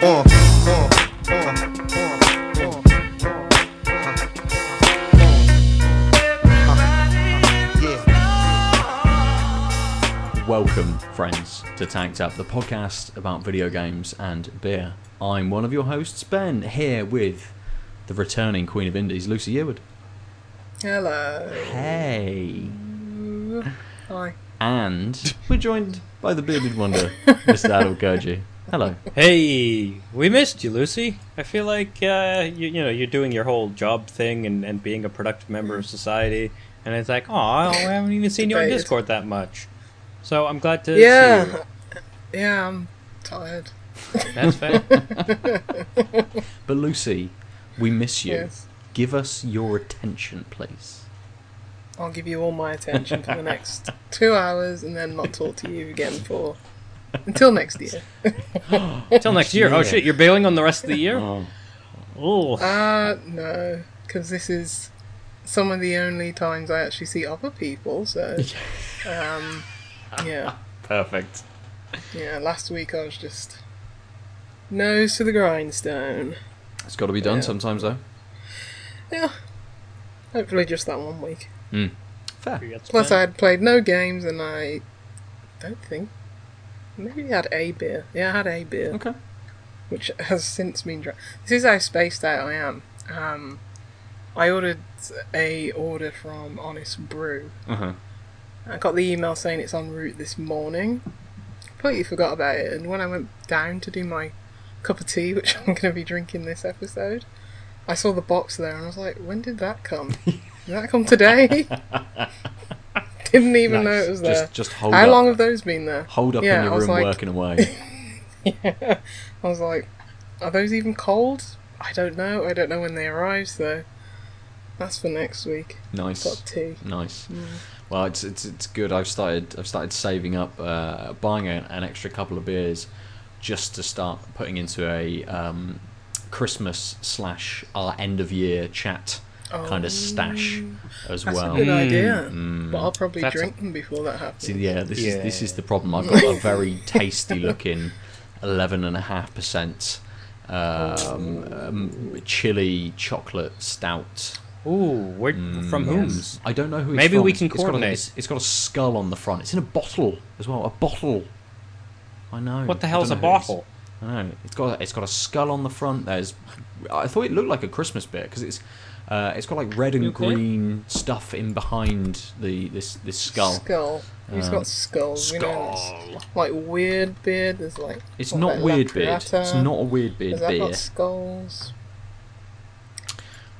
uh, Welcome, friends, to Tanked Up, the podcast about video games and beer. I'm one of your hosts, Ben, here with the returning Queen of Indies, Lucy Yearwood. Hello. Hey. Hi. And we're joined by the bearded wonder, Mr. Adol Gurji. Hello. Hey, we missed you, Lucy. I feel like uh, you, you know you're doing your whole job thing and, and being a productive member of society, and it's like, oh, I haven't even seen you on Discord that much. So I'm glad to see Yeah. Yeah, I'm tired. That's fair. But Lucy, we miss you. Yes. Give us your attention, please. I'll give you all my attention for the next two hours and then not talk to you again for until next year. Until next year. Oh shit, you're bailing on the rest of the year. Oh. Oh, Uh, no, because this is some of the only times I actually see other people. So, um, yeah, Perfect. yeah. Last week I was just nose to the grindstone. It's got to be done Yeah. sometimes, though. Yeah, hopefully just that one week. Fair. Plus, I had played no games, and I don't think maybe I had a beer. Yeah, I had a beer, Okay. which has since been drank. This is how spaced out I am. Um, I ordered a order from Honest Brew. Uh huh. I got the email saying it's en route this morning. Completely forgot about it, and when I went down to do my cup of tea, which I'm going to be drinking this episode, I saw the box there, and I was like, "When did that come? Did that come today?" Didn't even know it was there. Just, just hold How up. long have those been there? Hold up Yeah, in your room like- working away. yeah. I was like, are those even cold? I don't know. I don't know when they arrive, so that's for next week. nice. Got tea. Nice. Mm. Well, it's it's it's good. I've started I've started saving up, uh, buying a, an extra couple of beers, just to start putting into a um, Christmas slash our end of year chat kind of stash as Oh, That's well. a good idea. Mm. But I'll probably That's a- drink them before that happens. See, yeah, this is this is the problem. I've got a very tasty looking, eleven and a half percent, um, um, chili chocolate stout. Ooh, where, Mm, from whom? yes. I don't know who. It's Maybe from. we It's- can it's got a- coordinate. it's- it's got a skull on the front. It's in a bottle as well. A bottle. I know. What the I hell's a don't know who it is. bottle? I know. It's got it's got a skull on the front. There's. I thought it looked like a Christmas beer because it's. Uh, it's got like red and Okay. green stuff in behind the this this skull. Skull. Who's Um, got skulls? You know, Skull. it's like weird beard. There's like. It's not weird beard. It's not a weird beard Has that beer. got skulls?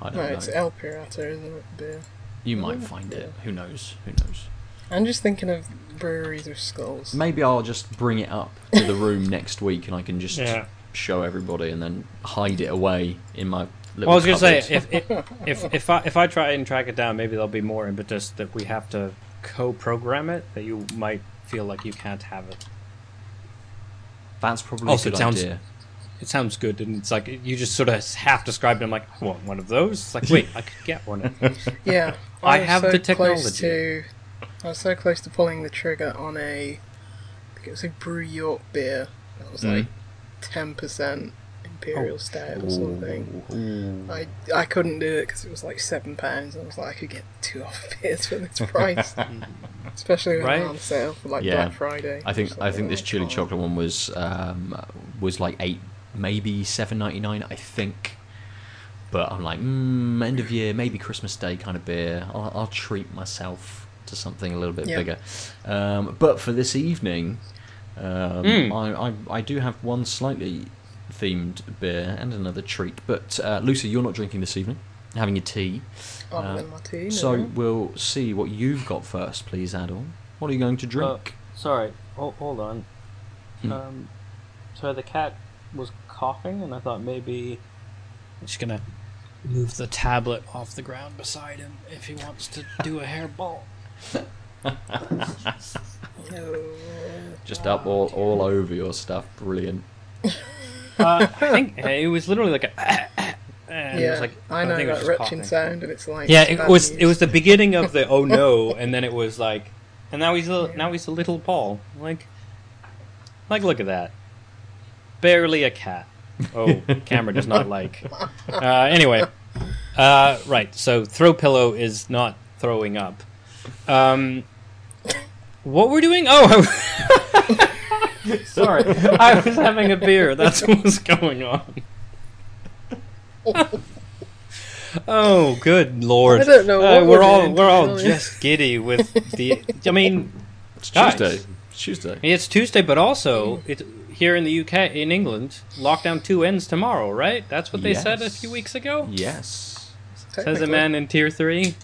I No, don't it's know. El Pirata, isn't it? Beer. You might Oh, find it. Who knows? Who knows? I'm just thinking of breweries with skulls. Maybe I'll just bring it up to the room next week, and I can just Yeah. show everybody, and then hide it away in my little. Well, I was gonna say cupboard. if, if if if I if I try and track it down, maybe there'll be more impetus that we have to co-program it. That you might feel like you can't have it. that's probably Also, a good it sounds- idea. It sounds good, and it's like you just sort of half described it. I'm like, I want one of those. It's like, wait, I could get one. Of those Yeah, I was have so the Close technology. to, I was so close to pulling the trigger on a, I think it was a Brew York beer. That was Mm. like ten percent imperial Oh. stout or something. Ooh. I I couldn't do it because it was like seven pounds. And I was like, I could get two other beers for this price, especially when Right. they're on sale for like Yeah. Black Friday. I think I think this chili oh. chocolate one was um, was like eight, maybe seven ninety nine. I think. But I'm like, mm, end of year, maybe Christmas Day kind of beer. I'll, I'll treat myself to something a little bit Yeah. bigger. Um, but for this evening, um, Mm. I, I I do have one slightly themed beer and another treat. But uh, Lucy, you're not drinking this evening. Having your tea. Other uh, than my tea, So no. we'll see what you've got first, please, Adol. What are you going to drink? Sorry, hold, hold on. Hmm. Um, so the cat was coughing, and I thought maybe I'm just gonna move the tablet off the ground beside him if he wants to do a hairball. No. Just up all, all over your stuff. Brilliant. Uh, I think it was literally like a. and it yeah, was like I know think it that was just retching coughing. sound, and it's like Yeah, it bad was news. it was the beginning of the oh no, and then it was like, and now he's a Yeah. now he's a little Paul. Like, like look at that, barely a cat. Oh, camera does not like. Uh, anyway, uh, right. So throw pillow is not throwing up. Um, what we're doing? Oh, sorry, I was having a beer. That's what was going on. Oh, good lord! I don't know Uh, we're we're all doing, we're all just giddy with the. I mean, It's Guys. Tuesday. It's Tuesday. it's Tuesday, but also it here in the UK, in England, lockdown two ends tomorrow, right? That's what they said a few weeks ago. Yes. Says a man in tier three.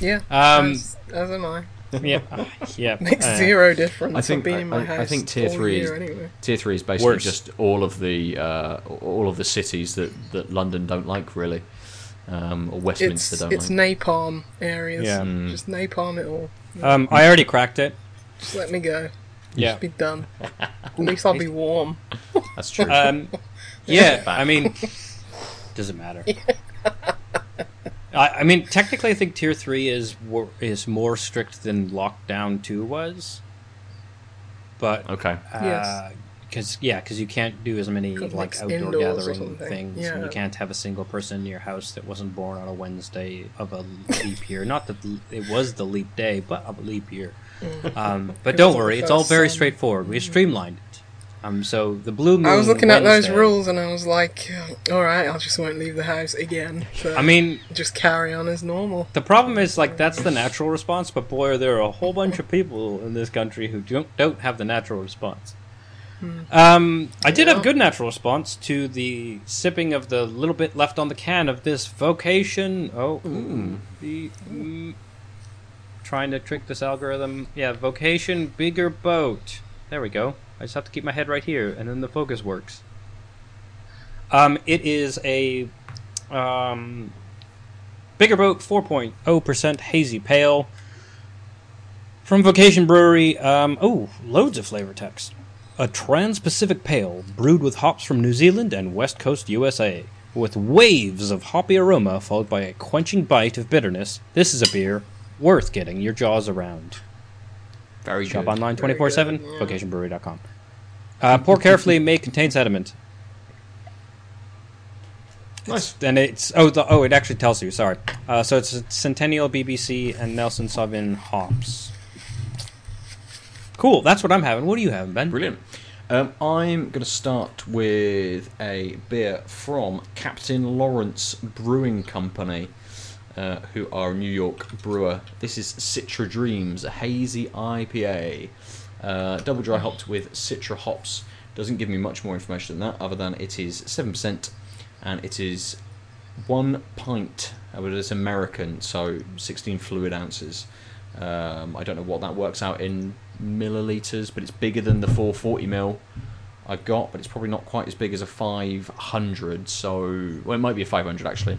Yeah, Um, as, as am I. yeah, uh, yeah. Makes uh, zero difference. I think- from being in my I- I think tier three is- anyway. Tier three is basically Worse. just all of the uh, all of the cities that, that London don't like really, um, or Westminster It's don't it's like. napalm areas. Yeah. Mm. Just napalm it all. Um, I already cracked it. Just let me go. Yeah. Just be done. At least I'll be warm. That's true. Um, yeah, I mean, doesn't matter. I, I mean, technically, I think tier three is is more strict than lockdown two was, but okay. Yes. because yeah, because you can't do as many like outdoor indoors gathering things. Yeah. and You can't have a single person in your house that wasn't born on a Wednesday of a leap year. Not that it was the leap day, but of a leap year. Um, but don't worry, it's all very straightforward. We streamlined it. Um, so the blue moon. I was looking at those Wednesday- rules and I was like, all right, I just won't leave the house again. So I mean, just carry on as normal. The problem is like that's the natural response, but boy, are there a whole bunch of people in this country who don't don't have the natural response. Um, I did have a good natural response to the sipping of the little bit left on the can of this vocation. Oh, ooh, the mm, trying to trick this algorithm. Yeah, vocation bigger boat. There we go. I just have to keep my head right here, and then the focus works. Um, it is a um, Bigger Boat 4.0% hazy pale. From Vocation Brewery, um, oh, loads of flavor text. A trans Pacific pale brewed with hops from New Zealand and West Coast USA. With waves of hoppy aroma followed by a quenching bite of bitterness, this is a beer worth getting your jaws around. Very Shop good. online 24 7, good, yeah. vocationbrewery.com. Uh, pour carefully, may contain sediment. Nice. And it's oh the, oh it actually tells you sorry. Uh, so it's Centennial BBC and Nelson Sauvin hops. Cool. That's what I'm having. What are you having, Ben? Brilliant. Um, I'm going to start with a beer from Captain Lawrence Brewing Company, uh, who are a New York brewer. This is Citra Dreams, a hazy IPA. Uh, double dry hopped with Citra hops. Doesn't give me much more information than that, other than it is 7% and it is one pint, uh, but it's American, so 16 fluid ounces. Um, I don't know what that works out in milliliters, but it's bigger than the 440 mil I got, but it's probably not quite as big as a 500. So, well, it might be a 500 actually.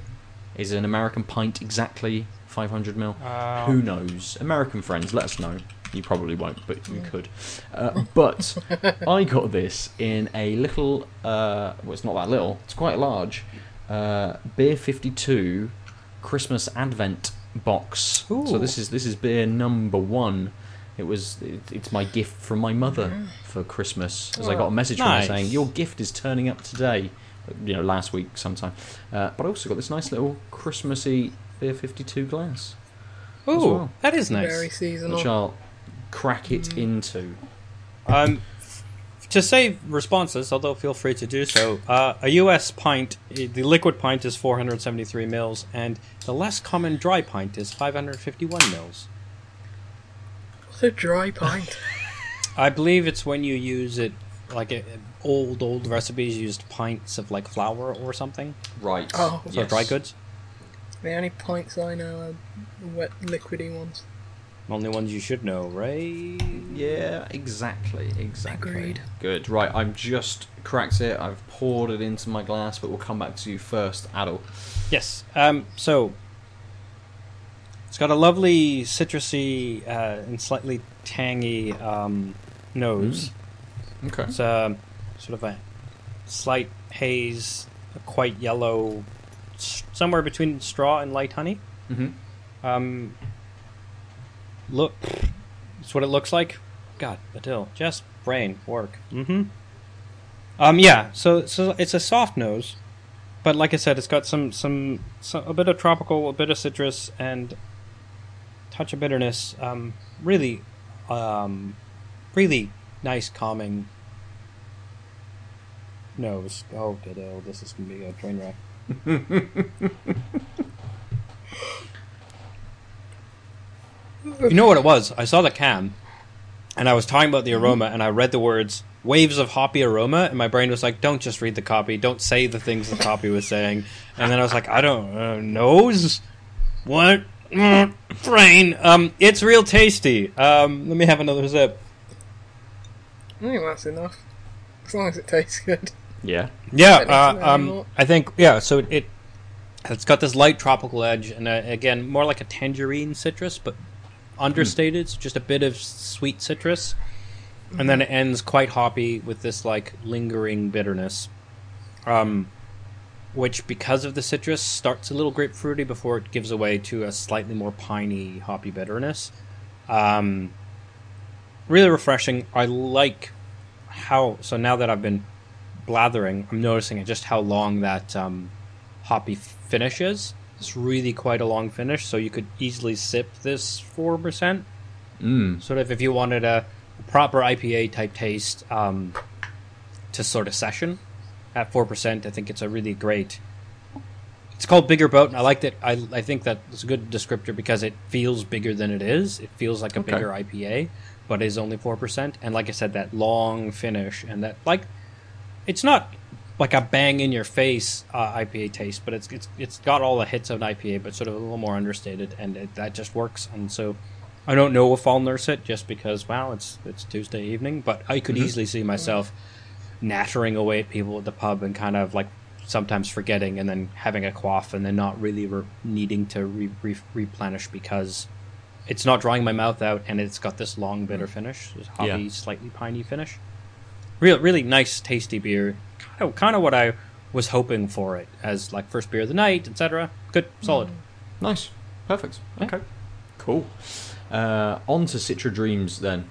Is an American pint exactly 500 mil? Uh, Who knows? American friends, let us know. You probably won't, but you could. Uh, but I got this in a little. Uh, well, it's not that little. It's quite large. Uh, beer 52 Christmas Advent box. So this is this is beer number one. It was it, it's my gift from my mother for Christmas. As I got a message from her saying your gift is turning up today. You know, last week sometime. Uh, but I also got this nice little Christmassy beer 52 glass, Oh, well. that is nice. Very seasonal. which I'll crack it into. Um, to save responses, although feel free to do so, uh, a US pint, the liquid pint is 473 mils, and the less common dry pint is 551 mils. What's a dry pint? I believe it's when you use it, like uh old, old recipes used pints of like flour or something Right. Oh. for dry goods. the only pints I know are wet, liquidy ones. Only ones you should know, right? Yeah, exactly, exactly. Agreed. Good. Right, I've just cracked it. I've poured it into my glass, but we'll come back to you first, Adel. Yes. Um, so it's got a lovely citrusy uh, and slightly tangy um, nose. Okay. It's um, sort of a slight haze, a quite yellow somewhere between straw and light honey. Mm-hmm. Um, look, it's what it looks like. God, Adil, just brain work. Mm-hmm. Um, yeah. So, so it's a soft nose, but like I said, it's got some, some, some a bit of tropical, a bit of citrus, and touch of bitterness. Um, really, um, really nice, calming nose. Oh, Adil, this is gonna be a train wreck. You know what it was? I saw the can, and I was talking about the aroma, and I read the words "waves of hoppy aroma," and my brain was like, "Don't just read the copy. Don't say the things the copy was saying." And then I was like, "I don't uh, nose what Mm, brain. Um, it's real tasty. Um, let me have another sip. I think that's enough. As long as it tastes good. Yeah. Yeah, Don't need to uh, um. I think yeah. So it, it it's got this light tropical edge, and uh, again, more like a tangerine citrus, but understated. So just a bit of sweet citrus, and then it ends quite hoppy with this like lingering bitterness, um, which because of the citrus starts a little grapefruity before it gives away to a slightly more piney hoppy bitterness. Um, really refreshing. I like how so now that I've been blathering, I'm noticing just how long that um, hoppy finish is. It's really quite a long finish, so you could easily sip this four percent. Mm. Sort of if you wanted a proper IPA type taste um, to sort of session at four percent. I think it's a really great. It's called Bigger Boat, and I like that. I I think that it's a good descriptor because it feels bigger than it is. It feels like a Okay. bigger IPA, but is only four percent. And like I said, that long finish and that like, it's not like a bang in your face uh, IPA taste, but it's it's it's got all the hits of an IPA, but sort of a little more understated, and it, that just works. And so, I don't know if I'll nurse it just because wow, it's it's Tuesday evening, but I could easily see myself nattering away at people at the pub and kind of like sometimes forgetting and then having a quaff and then not really re- needing to re- re- replenish because it's not drying my mouth out and it's got this long bitter finish, this hoppy, Yeah. slightly piney finish. Real, really nice, tasty beer. Kind of, kind of what I was hoping for it as like first beer of the night, etc. Good, solid. Nice. Perfect. Yeah. Okay. Cool. Uh, on to Citra Dreams then.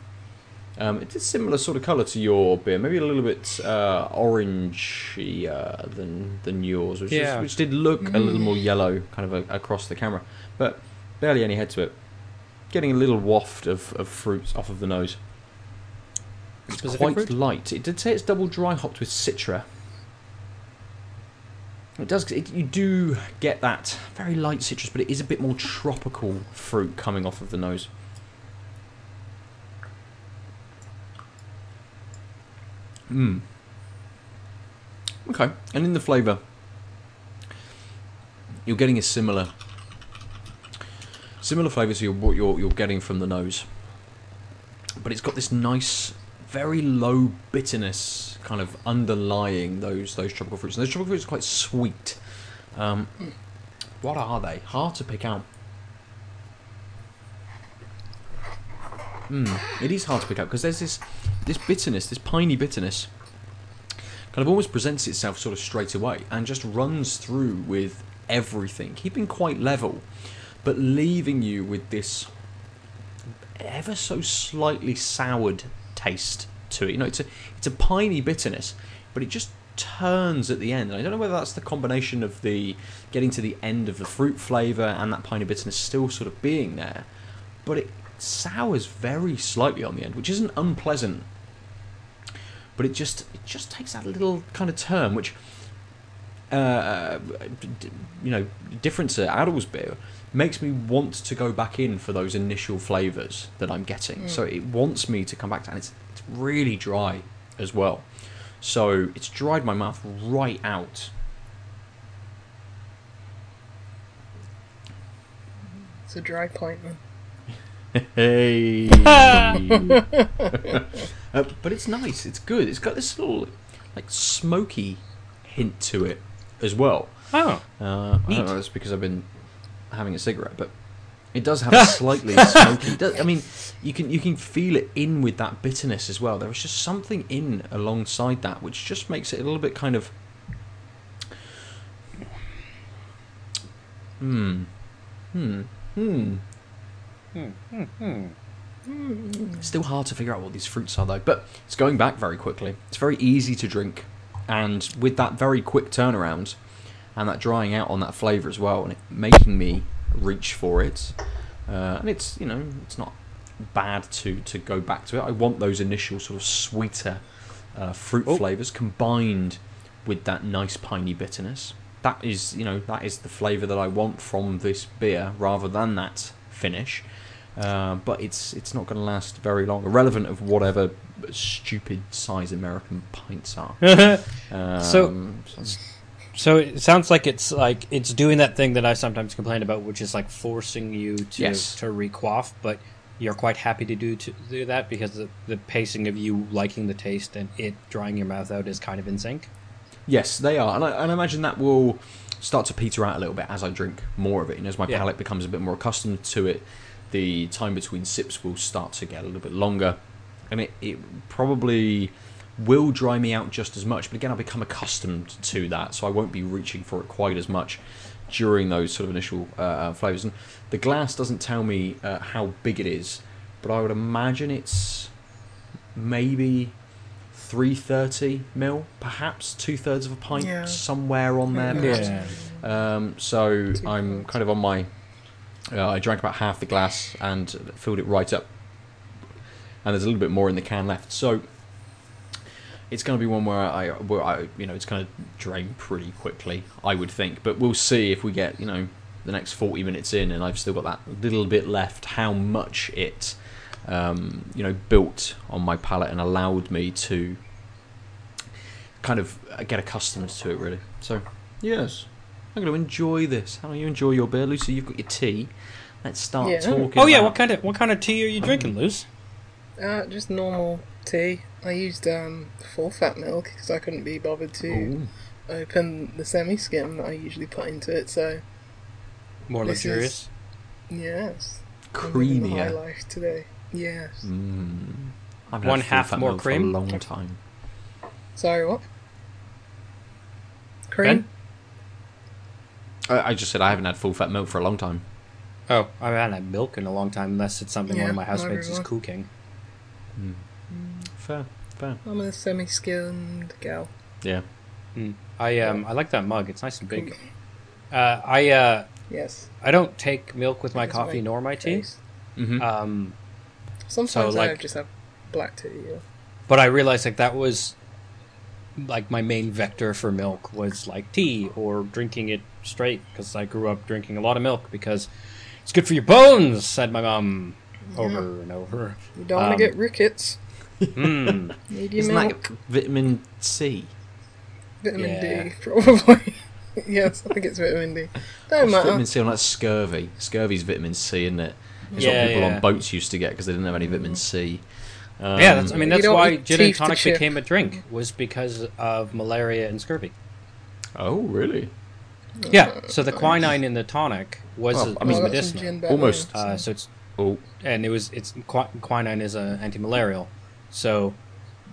Um, it's a similar sort of colour to your beer, maybe a little bit uh, orangey uh, than than yours, which, is- which did look a little more yellow, kind of a, across the camera, but barely any head to it. Getting a little waft of, of fruits off of the nose. It's quite fruit? light. It did say it's double dry hopped with Citra. It does. It, you do get that very light citrus, but it is a bit more tropical fruit coming off of the nose. Hmm. Okay, and in the flavour, you're getting a similar, similar flavour to your, what you're you're getting from the nose, but it's got this nice, very low bitterness kind of underlying those those tropical fruits. And those tropical fruits are quite sweet. Um, what are they? Hard to pick out. Mm, it is hard to pick out because there's this this bitterness, this piney bitterness, kind of almost presents itself sort of straight away and just runs through with everything, keeping quite level, but leaving you with this ever so slightly soured taste to it. You know, it's a it's a piney bitterness, but it just turns at the end. And I don't know whether that's the combination of the getting to the end of the fruit flavour and that piney bitterness still sort of being there, but it sours very slightly on the end, which isn't unpleasant. But it just it just takes that little kind of turn, which uh, you know, difference to Adul's beer, makes me want to go back in for those initial flavours that I'm getting. So it wants me to come back to, and it's it's really dry as well. So it's dried my mouth right out. It's a dry point then. Hey. uh, but it's nice. It's good. It's got this little like smoky hint to it as well. Oh, Uh, I don't know. It's because I've been having a cigarette, but it does have a slightly smoky. does- I mean, you can you can feel it in with that bitterness as well. There is just something in alongside that which just makes it a little bit kind of Hmm. Hmm. Hmm. Hmm, hmm, hmm. It's still hard to figure out what these fruits are, though. But it's going back very quickly. It's very easy to drink, and with that very quick turnaround, and that drying out on that flavour as well, and it making me reach for it. Uh, and it's you know it's not bad to to go back to it. I want those initial sort of sweeter uh, fruit Oh. flavours combined with that nice piney bitterness. That is you know that is the flavour that I want from this beer, rather than that finish. Uh, but it's it's not going to last very long, irrelevant of whatever stupid size American pints are. Um, So- So it sounds like it's like it's doing that thing that I sometimes complain about, which is like forcing you to Yes. to requaff, but you're quite happy to do to do that because the, the pacing of you liking the taste and it drying your mouth out is kind of in sync. Yes, they are, and I, and I imagine that will start to peter out a little bit as I drink more of it. And as my Yeah. palate becomes a bit more accustomed to it, the time between sips will start to get a little bit longer, and it, it probably will dry me out just as much. But again, I'll become accustomed to that, so I won't be reaching for it quite as much during those sort of initial uh, uh, flavors. And the glass doesn't tell me uh, how big it is, but I would imagine it's maybe 330 mil, perhaps two thirds of a pint, Yeah. somewhere on there. Yeah. Um, so Two I'm kind of on my. Uh, I drank about half the glass and filled it right up, and there's a little bit more in the can left. So it's going to be one where I, where I, you know, it's going to drain pretty quickly, I would think. But we'll see if we get, you know, the next 40 minutes in, and I've still got that little bit left. How much it, um, you know, built on my palate and allowed me to kind of uh, get accustomed to it, really. So yes, I'm going to enjoy this. How do you enjoy your beer, Lucy? You've got your tea. Let's start Yeah. talking. Oh yeah, about- what kind of what kind of tea are you drinking, Luz? Uh, just normal tea. I used um, full fat milk because I couldn't be bothered to Ooh. open the semi skim that I usually put into it. So More This luxurious. yes, I'm living the high life today. Yes. Mm. I've One had full half fat more milk cream? for a long time. Sorry, what? Cream? Ben? I, I just said I haven't had full fat milk for a long time. Oh, I haven't had milk in a long time unless it's something one of my housemates is everyone. cooking. Fair, fair. I'm a semi skimmed gal. Yeah. Mm. I um I like that mug. It's nice and big. Uh, I uh Yes. I don't take milk with my That's coffee my nor my tea. taste. hmm Um, Sometimes I like- just have black tea. Yeah. but I realized like that was like my main vector for milk was like tea or drinking it straight because I grew up drinking a lot of milk because it's good for your bones. Said my mom over and over. You don't want Um, to get rickets. Mm. Isn't milk. that vitamin C? Vitamin Yeah. D, probably. yes, I think it's vitamin D. Don't What's matter. vitamin C on that scurvy. Scurvy's vitamin C, isn't it? It's Yeah, what people yeah. on boats used to get because they didn't have any vitamin C. Um, yeah, that's, I mean that's why gin and teeth to tonic became a drink was because of malaria and scurvy. Oh, really? Yeah, so the quinine in the tonic was Well, I mean, Well, medicinal. Almost. Uh, so- so it's Oh, and it was it's quinine is a anti-malarial, so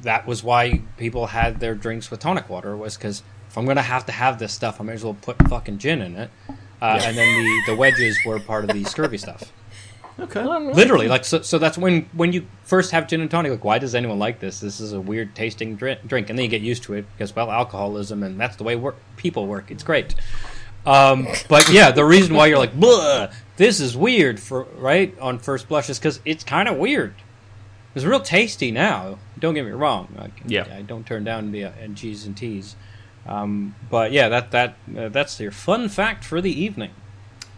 that was why people had their drinks with tonic water was because if I'm gonna have to have this stuff, I may as well put fucking gin in it. Uh, And then the, the wedges were part of the scurvy stuff. okay. Literally, like so. So that's when when you first have gin and tonic. Like, why does anyone like this? This is a weird tasting drink, drink, and then you get used to it because well, alcoholism, and that's the way work, people work. It's great. Um, but yeah, the reason why you're like, Bleh, this is weird for right on first blush is because it's kind of weird. It's real tasty now. Don't get me wrong. I, Yeah. I don't turn down the uh, G's and T's. Um, but yeah, that that uh, that's your fun fact for the evening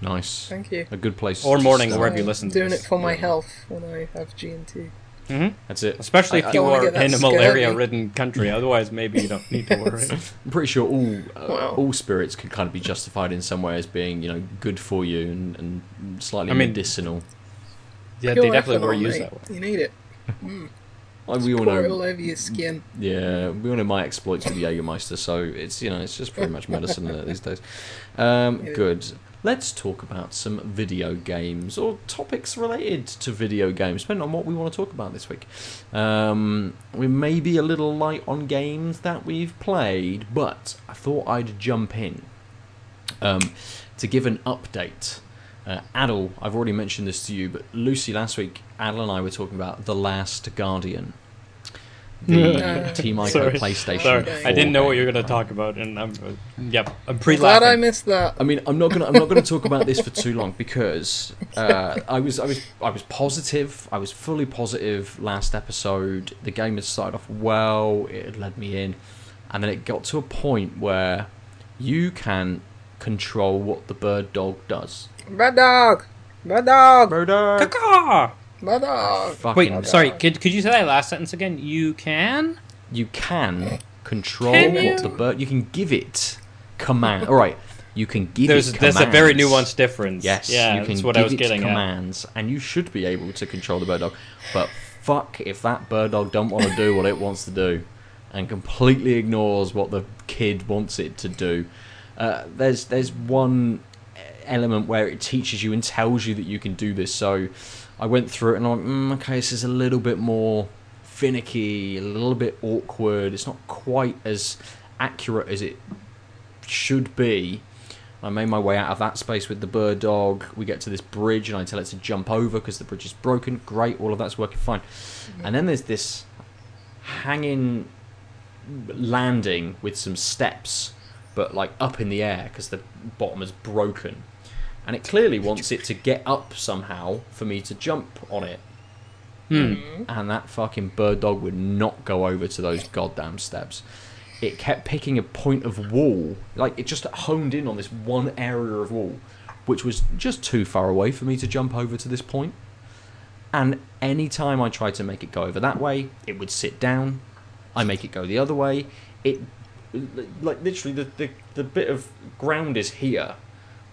Nice. Thank you. A good place. or morning, start. wherever you I'm listen. to Doing this. it for my Yeah. health when I have G and T. hmm That's it. Especially I- if you are in a malaria-ridden country. Otherwise, maybe you don't need to worry. I'm pretty sure all uh, Wow. all spirits could kind of be justified in some way as being, you know, good for you and, and slightly I mean- medicinal. yeah, Pure they definitely were ethanol, used that way. You need it. Like we all it all know, over your skin. yeah, we all know my exploits with the Jägermeister, so it's you know it's just pretty much medicine uh, these days. Um, good. Let's talk about some video games or topics related to video games, depending on what we want to talk about this week. Um, we may be a little light on games that we've played, but I thought I'd jump in um, to give an update. Uh, Adel, I've already mentioned this to you, but Lucy, last week, Adel and I were talking about The Last Guardian, the Uh, Team Ico PlayStation. Sorry, I didn't know what you were going to talk about, and I'm uh, yep, I'm I'm pre glad I missed that. I mean, I'm not gonna I'm not gonna talk about this for too long because uh, I was I was I was positive. I was fully positive last episode. The game had started off well. It had led me in, and then it got to a point where you can control what the bird dog does. Bad dog! Bad dog! Bird Caw-caw! Bad dog! Wait, Fucking- sorry. Could could you say that last sentence again? You can. You can control Can what you? the bird. You can give it command. All right. You can give There's it there's a very commands. nuanced difference. Yes, yeah, you can that's what give I was it getting at. commands, and you should be able to control the bird dog. But fuck if that bird dog don't want to do what it wants to do, and completely ignores what the kid wants it to do. Uh, there's there's one element where it teaches you and tells you that you can do this. So I went through it and I'm like, mm, okay, this is a little bit more finicky, a little bit awkward. It's not quite as accurate as it should be. I made my way out of that space with the bird dog. We get to this bridge, and I tell it to jump over because the bridge is broken. Great, all of that's working fine. And then there's this hanging landing with some steps, but like up in the air because the bottom is broken. And it clearly wants it to get up somehow for me to jump on it. Hmm. And that fucking bird dog would not go over to those goddamn steps it kept picking a point of wall. Like it just honed in on this one area of wall, which was just too far away for me to jump over to this point. And any time I tried to make it go over that way, it would sit down. I make it go the other way. It like literally the, the, the bit of ground is here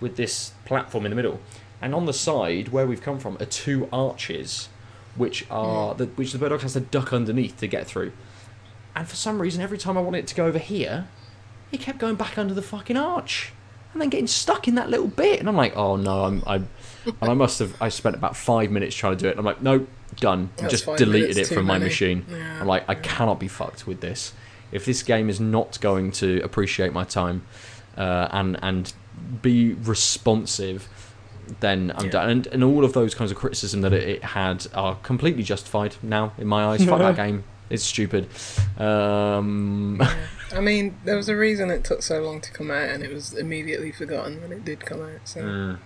with this platform in the middle. And on the side where we've come from are two arches which are the, which the bird dog has to duck underneath to get through. And for some reason, every time I wanted it to go over here, it kept going back under the fucking arch, and then getting stuck in that little bit. And I'm like, oh no, I'm, I'm and I must have. I spent about five minutes trying to do it. And I'm like, no, done. That's Just deleted it from my machine. Yeah. I'm like, I cannot be fucked with this. If this game is not going to appreciate my time, uh, and and be responsive, then I'm Yeah. done. And, and all of those kinds of criticism that it, it had are completely justified now in my eyes. Fuck that game. It's stupid. Um, I mean, there was a reason it took so long to come out, and it was immediately forgotten when it did come out. So, mm.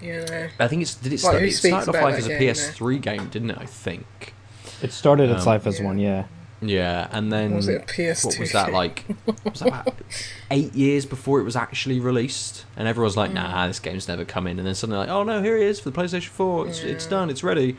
you know, I think it's did it, Well, start, who it started off life as a game, eh? PS3 game, didn't it? I think. It started its Um, life as Yeah. one, yeah. Yeah, and then was it a PS2? what was that like? Was that about eight years before it was actually released? And everyone's like, Mm. "Nah, this game's never coming." in." And then suddenly, like, "Oh no, here it is for the PlayStation 4. It's it's done. It's ready."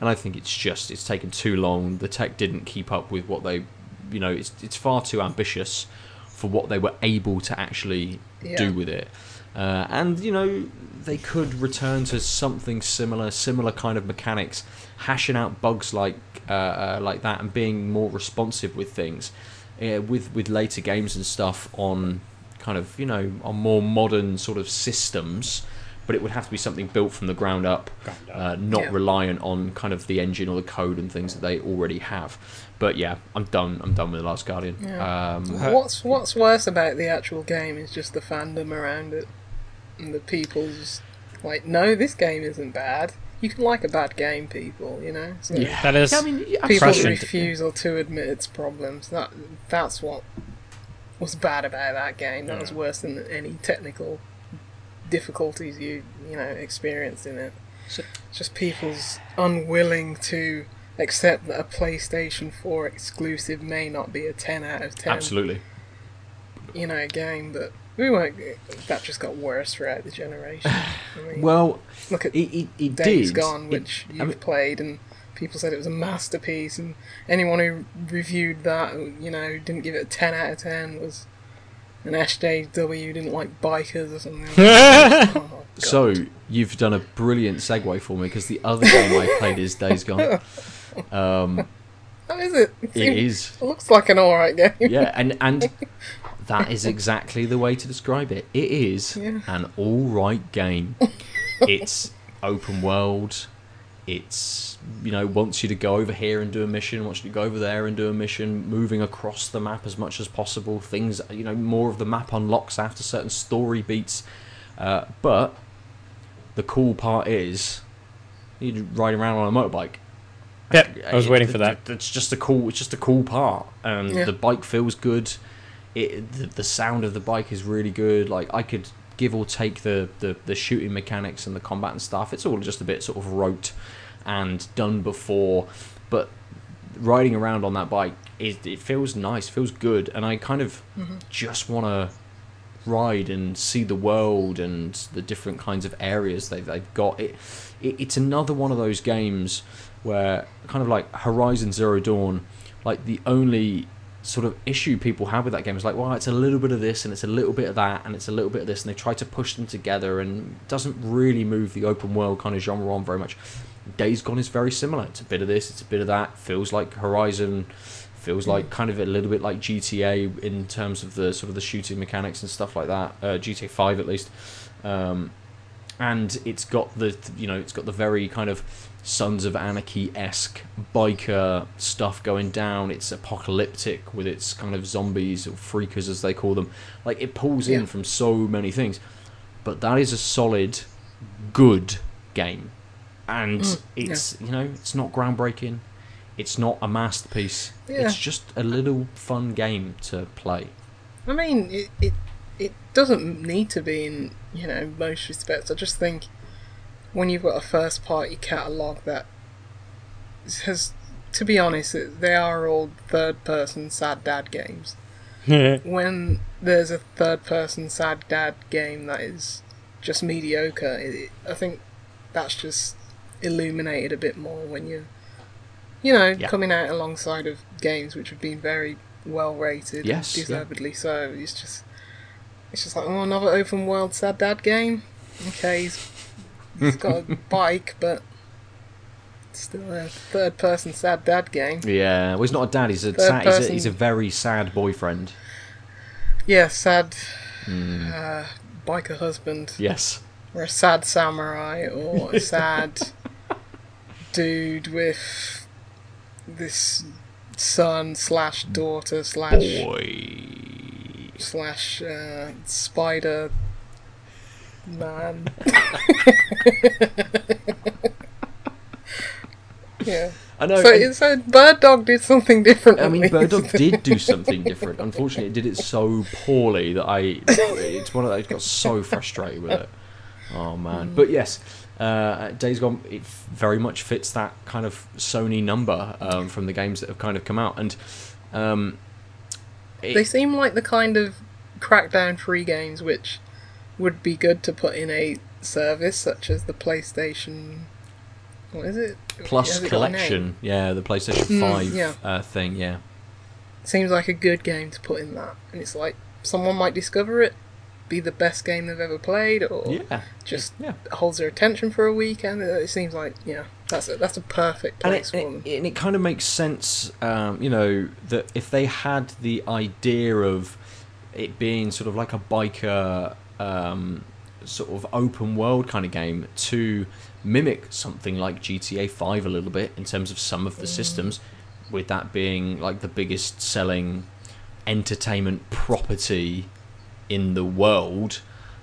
And I think it's just it's taken too long. The tech didn't keep up with what they, you know, it's it's far too ambitious for what they were able to actually Yeah. do with it. Uh, and you know they could return to something similar, similar kind of mechanics, hashing out bugs like uh, uh, like that, and being more responsive with things, uh, with with later games and stuff on kind of you know on more modern sort of systems. But it would have to be something built from the ground up, Ground up. uh, not Yeah. reliant on kind of the engine or the code and things that they already have. But yeah, I'm done. I'm done with the Last Guardian. Yeah. Um, What's What's worse about the actual game is just the fandom around it, and the people's like, no, this game isn't bad. You can like a bad game, people. You know. So yeah, That is Yeah, I mean, yeah, People's Prescient. refusal to admit its problems. That that's what was bad about that game. That was worse than any technical difficulties you you know experienced in it. So- just people's unwilling to accept that a PlayStation 4 exclusive may not be a 10 out of 10 absolutely. you know a game, but we won't. That just got worse throughout the generation. I mean, Well, look at it, it, it Days did. Gone, which I you've mean, played, and people said it was a masterpiece, and anyone who reviewed that, you know, didn't give it a 10 out of 10 was an SJW who didn't like bikers or something. oh, so you've done a brilliant segue for me because the other game I played is Days Gone. Um, How is it? It, it it looks like an alright game. yeah, and and that is exactly the way to describe it. It is Yeah. an all right game. It's open world. It's you know wants you to go over here and do a mission, wants you to go over there and do a mission, moving across the map as much as possible. Things you know more of the map unlocks after certain story beats, uh, but the cool part is you're riding around on a motorbike. Yep, I was It- waiting for that. It's just a cool. It's just a cool part, and Yeah. the bike feels good. It the, the sound of the bike is really good. Like I could give or take the, the the shooting mechanics and the combat and stuff. It's all just a bit sort of rote and done before, but riding around on that bike is it feels nice, feels good, and I kind of mm-hmm. just want to ride and see the world and the different kinds of areas they've, they've got. It, it it's another one of those games where kind of like Horizon Zero Dawn, like the only sort of issue people have with that game is like, well, it's a little bit of this and it's a little bit of that and it's a little bit of this, and they try to push them together and doesn't really move the open world kind of genre on very much. Days Gone is very similar. It's a bit of this, it's a bit of that. Feels like Horizon, feels like kind of a little bit like GTA in terms of the sort of the shooting mechanics and stuff like that. Uh, GTA Five at least, um, and it's got the you know it's got the very kind of Sons of Anarchy esque biker stuff going down. It's apocalyptic with its kind of zombies or freakers as they call them. Like it pulls in from so many things, but that is a solid, good game, and Mm, it's you know it's not groundbreaking. It's not a masterpiece. Yeah. It's just a little fun game to play. I mean, it, it it doesn't need to be in you know most respects. I just think when you've got a first party catalog that has, to be honest, it- they are all third person sad dad games. When there's a third person sad dad game that is just mediocre, it, I think that's just illuminated a bit more when you you know Yeah. coming out alongside of games which have been very well rated Yes, yeah. deservedly so it's just it's just like oh another open world sad dad game okay he's, he's got a bike but still a third person sad dad game Yeah, well, he's not a dad. He's a Third sad, he's, a, he's a very sad boyfriend. yeah sad Mm, uh, biker husband yes. or a sad samurai or a sad dude with this son slash daughter slash Boy. slash uh, spider man. yeah. I know. So, and- so Bird Dog did something different. I mean. Bird Dog did do something different. Unfortunately, it did it so poorly that I. It's one of those. Got so frustrated with it. Oh man! But yes, uh, Days Gone. It very much fits that kind of Sony number um, from the games that have kind of come out, and um, it- They seem like the kind of Crackdown free games which would be good to put in a service such as the PlayStation. What is it? Plus Has it got a name? collection, yeah, the PlayStation Mm, Five yeah. uh, thing, yeah. Seems like a good game to put in that, and it's like someone might discover it, be the best game they've ever played, or Yeah, just yeah. holds their attention for a weekend. It seems like yeah, that's a, that's a perfect and place it, for and them. it, and it kind of makes sense, um, you know, that if they had the idea of it being sort of like a biker um, sort of open world kind of game to mimic something like GTA 5 a little bit in terms of some of the systems, with that being like the biggest selling entertainment property in the world.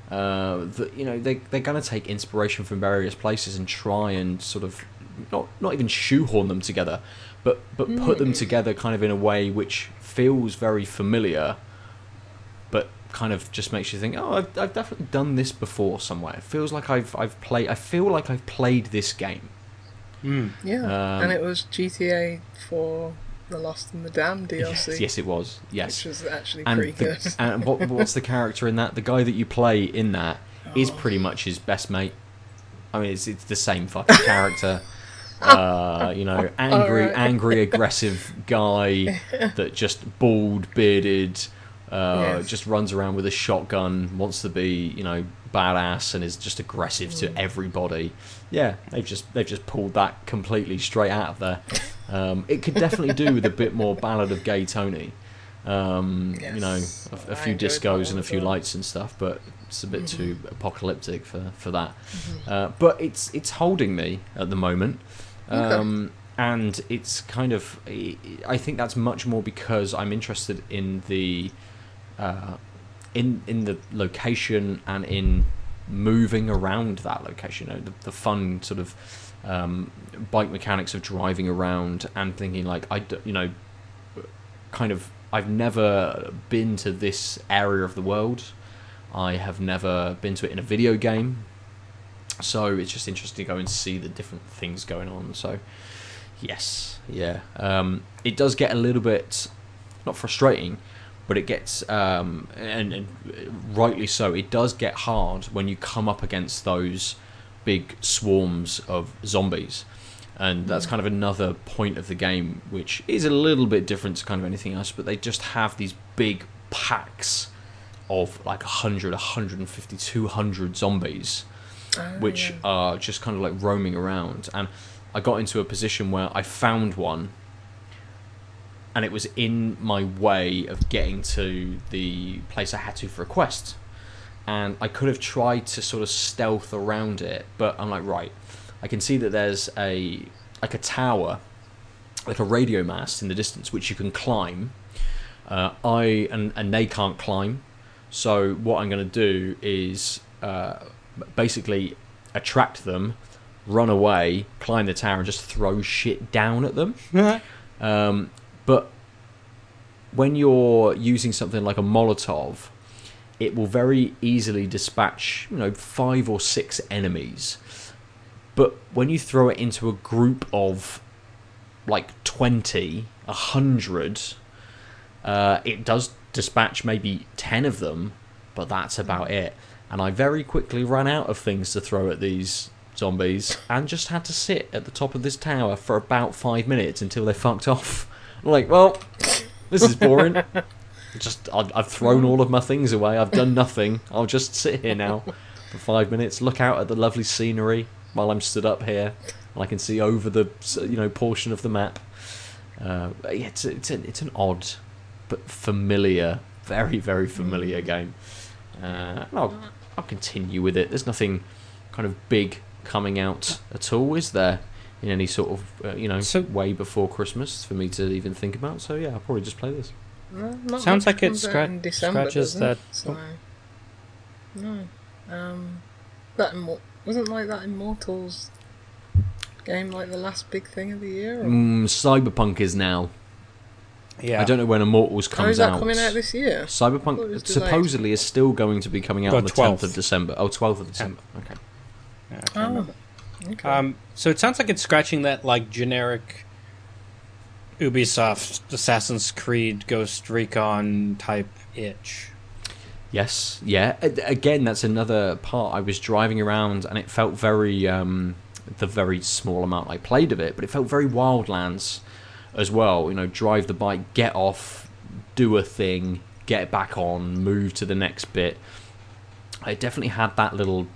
Uh, that you know they they're going to take inspiration from various places and try and sort of not not even shoehorn them together, but but put them together kind of in a way which feels very familiar, kind of just makes you think, oh, I've, I've definitely done this before somewhere. It feels like I've I've played. I feel like I've played this game. Mm. Yeah, Um, and it was GTA for the Lost and the Damned DLC, Yes, yes, it was. Yes, which was actually and pretty the, good. and what, what's the character in that? The guy that you play in that is Oh. pretty much his best mate. I mean, it's it's the same fucking character. Uh, you know, angry, Alright. angry, aggressive guy that just bald, bearded, uh, Yes. just runs around with a shotgun, wants to be, you know, badass, and is just aggressive to everybody. Yeah, they've just they've just pulled that completely straight out of there. Um, it could definitely do with a bit more Ballad of Gay Tony. Um, You know, a, a, few discos and a few lights and stuff, but it's a bit too apocalyptic for for that. Mm-hmm. Uh, but it's it's holding me at the moment. Okay. Um, and it's kind of, I think that's much more because I'm interested in the, uh, in in the location and in moving around that location. You know, the, the fun sort of um, bike mechanics of driving around and thinking like I, you know, kind of I've never been to this area of the world. I have never been to it in a video game. So it's just interesting to go and see the different things going on. So yes, yeah. Um, it does get a little bit not frustrating, but it gets um, and, and rightly so. It does get hard when you come up against those big swarms of zombies. And that's kind of another point of the game, which is a little bit different to kind of anything else. But they just have these big packs of like 100, 150, 200 zombies Oh, which yeah. are just kind of like roaming around. And I got into a position where I found one, and it was in my way of getting to the place I had to for a quest. And I could have tried to sort of stealth around it, but I'm like, right, I can see that there's a like a tower, like a radio mast in the distance, which you can climb. Uh, I and and they can't climb, so what I'm going to do is uh, basically attract them, run away, climb the tower, and just throw shit down at them. Um, but when you're using something like a Molotov, it will very easily dispatch, you know, five or six enemies. But when you throw it into a group of like 20, 100, uh, it does dispatch maybe 10 of them, but that's about it. And I very quickly ran out of things to throw at these zombies and just had to sit at the top of this tower for about five minutes until they fucked off. I'm like, well, this is boring. just I've, I've thrown all of my things away. I've done nothing. I'll just sit here now for five minutes, look out at the lovely scenery while I'm stood up here, and I can see over the you know portion of the map. Uh, yeah, it's it's an, it's an odd but familiar, very very familiar game. Uh, I'll I'll continue with it. There's nothing kind of big coming out at all, is there? In any sort of uh, you know So- way before Christmas for me to even think about. So yeah, I'll probably just play this. No, not Sounds like it scra- in December, scratches doesn't that- it? So, no, um, that Immor- wasn't like that Immortals game like the last big thing of the year. Or? Mm, Cyberpunk is now. Yeah. I don't know when Immortals oh, comes is that out. coming out this year? Cyberpunk was delayed. supposedly is still going to be coming out The on the 10th 12th. of December. Oh, 12th of December. Okay. Yeah, I Oh, remember. Okay. Um, so it sounds like it's scratching that like generic Ubisoft Assassin's Creed Ghost Recon type itch. Yes, yeah. Again, that's another part. I was driving around and it felt very, um, the very small amount I played of it, but it felt very Wildlands as well. You know, drive the bike, get off, do a thing, get back on, move to the next bit. I definitely had that little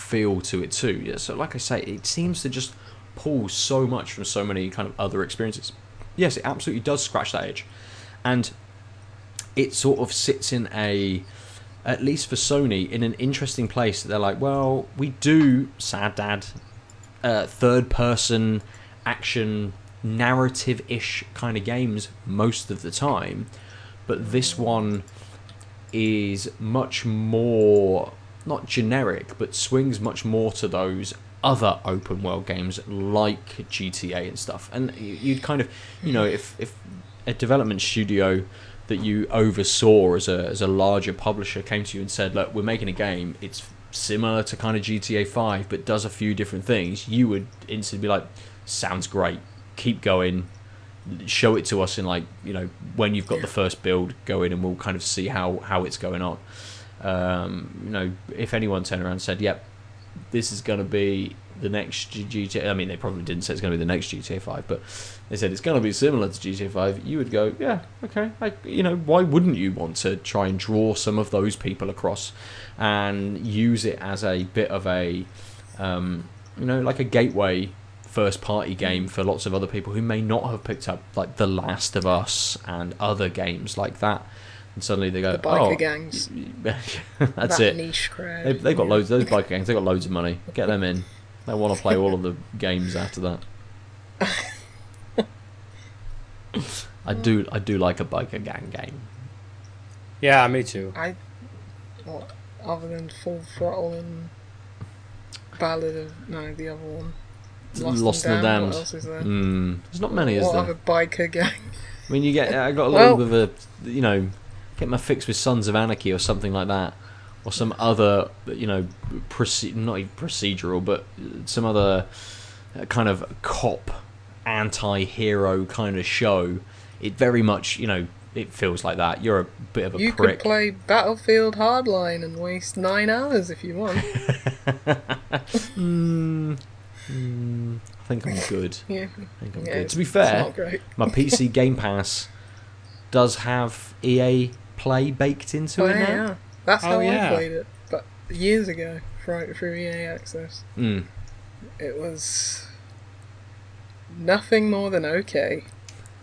feel to it too. Yeah, so like I say, it seems to just pull so much from so many kind of other experiences. Yes, it absolutely does scratch that itch, and it sort of sits in a, at least for Sony, in an interesting place. They're like, well, we do sad dad, uh, third person action narrative ish kind of games most of the time, but this one is much more not generic, but swings much more to those other open world games like GTA and stuff. And you'd kind of, you know, if if a development studio that you oversaw as a as a larger publisher came to you and said, "Look, we're making a game. It's similar to kind of GTA 5 but does a few different things." You would instantly be like, "Sounds great. Keep going." Show it to us in like you know when you've got the first build going and we'll kind of see how how it's going on. Um, you know, if anyone turned around and said, "Yep, this is going to be the next GTA," I mean, they probably didn't say it's going to be the next GTA Five, but they said it's going to be similar to GTA Five. You would go, "Yeah, okay." Like, you know, why wouldn't you want to try and draw some of those people across and use it as a bit of a, um, you know, like a gateway first party game for lots of other people who may not have picked up like The Last of Us and other games like that. And suddenly they go, The biker oh, gangs. that's that it. niche crowd. They've, they've got yeah. loads. Those biker gangs. They've got loads of money. Get them in. They want to play all of the games after that. I do. I do like a biker gang game. Yeah, me too. I, what, other than Full Throttle and Ballad of no, the other one. Lost, and and the Damned. What else is there? Mm, there's not many, is what there? other biker gang? I mean, you get. I got a Well- little bit of a, you know, get my fix with Sons of Anarchy or something like that, or some other, you know, proce- not procedural, but some other uh, kind of cop anti-hero kind of show. It very much, you know, it feels like that. You're a bit of a You prick. could play Battlefield Hardline and waste nine hours if you want. Mm, mm, I think I'm good. yeah, I think I'm yeah good. To be fair, my PC Game Pass does have EA Play baked into Oh, it yeah, now. yeah. That's Oh, how yeah. I played it, but years ago through, through EA Access. Mm. It was nothing more than okay,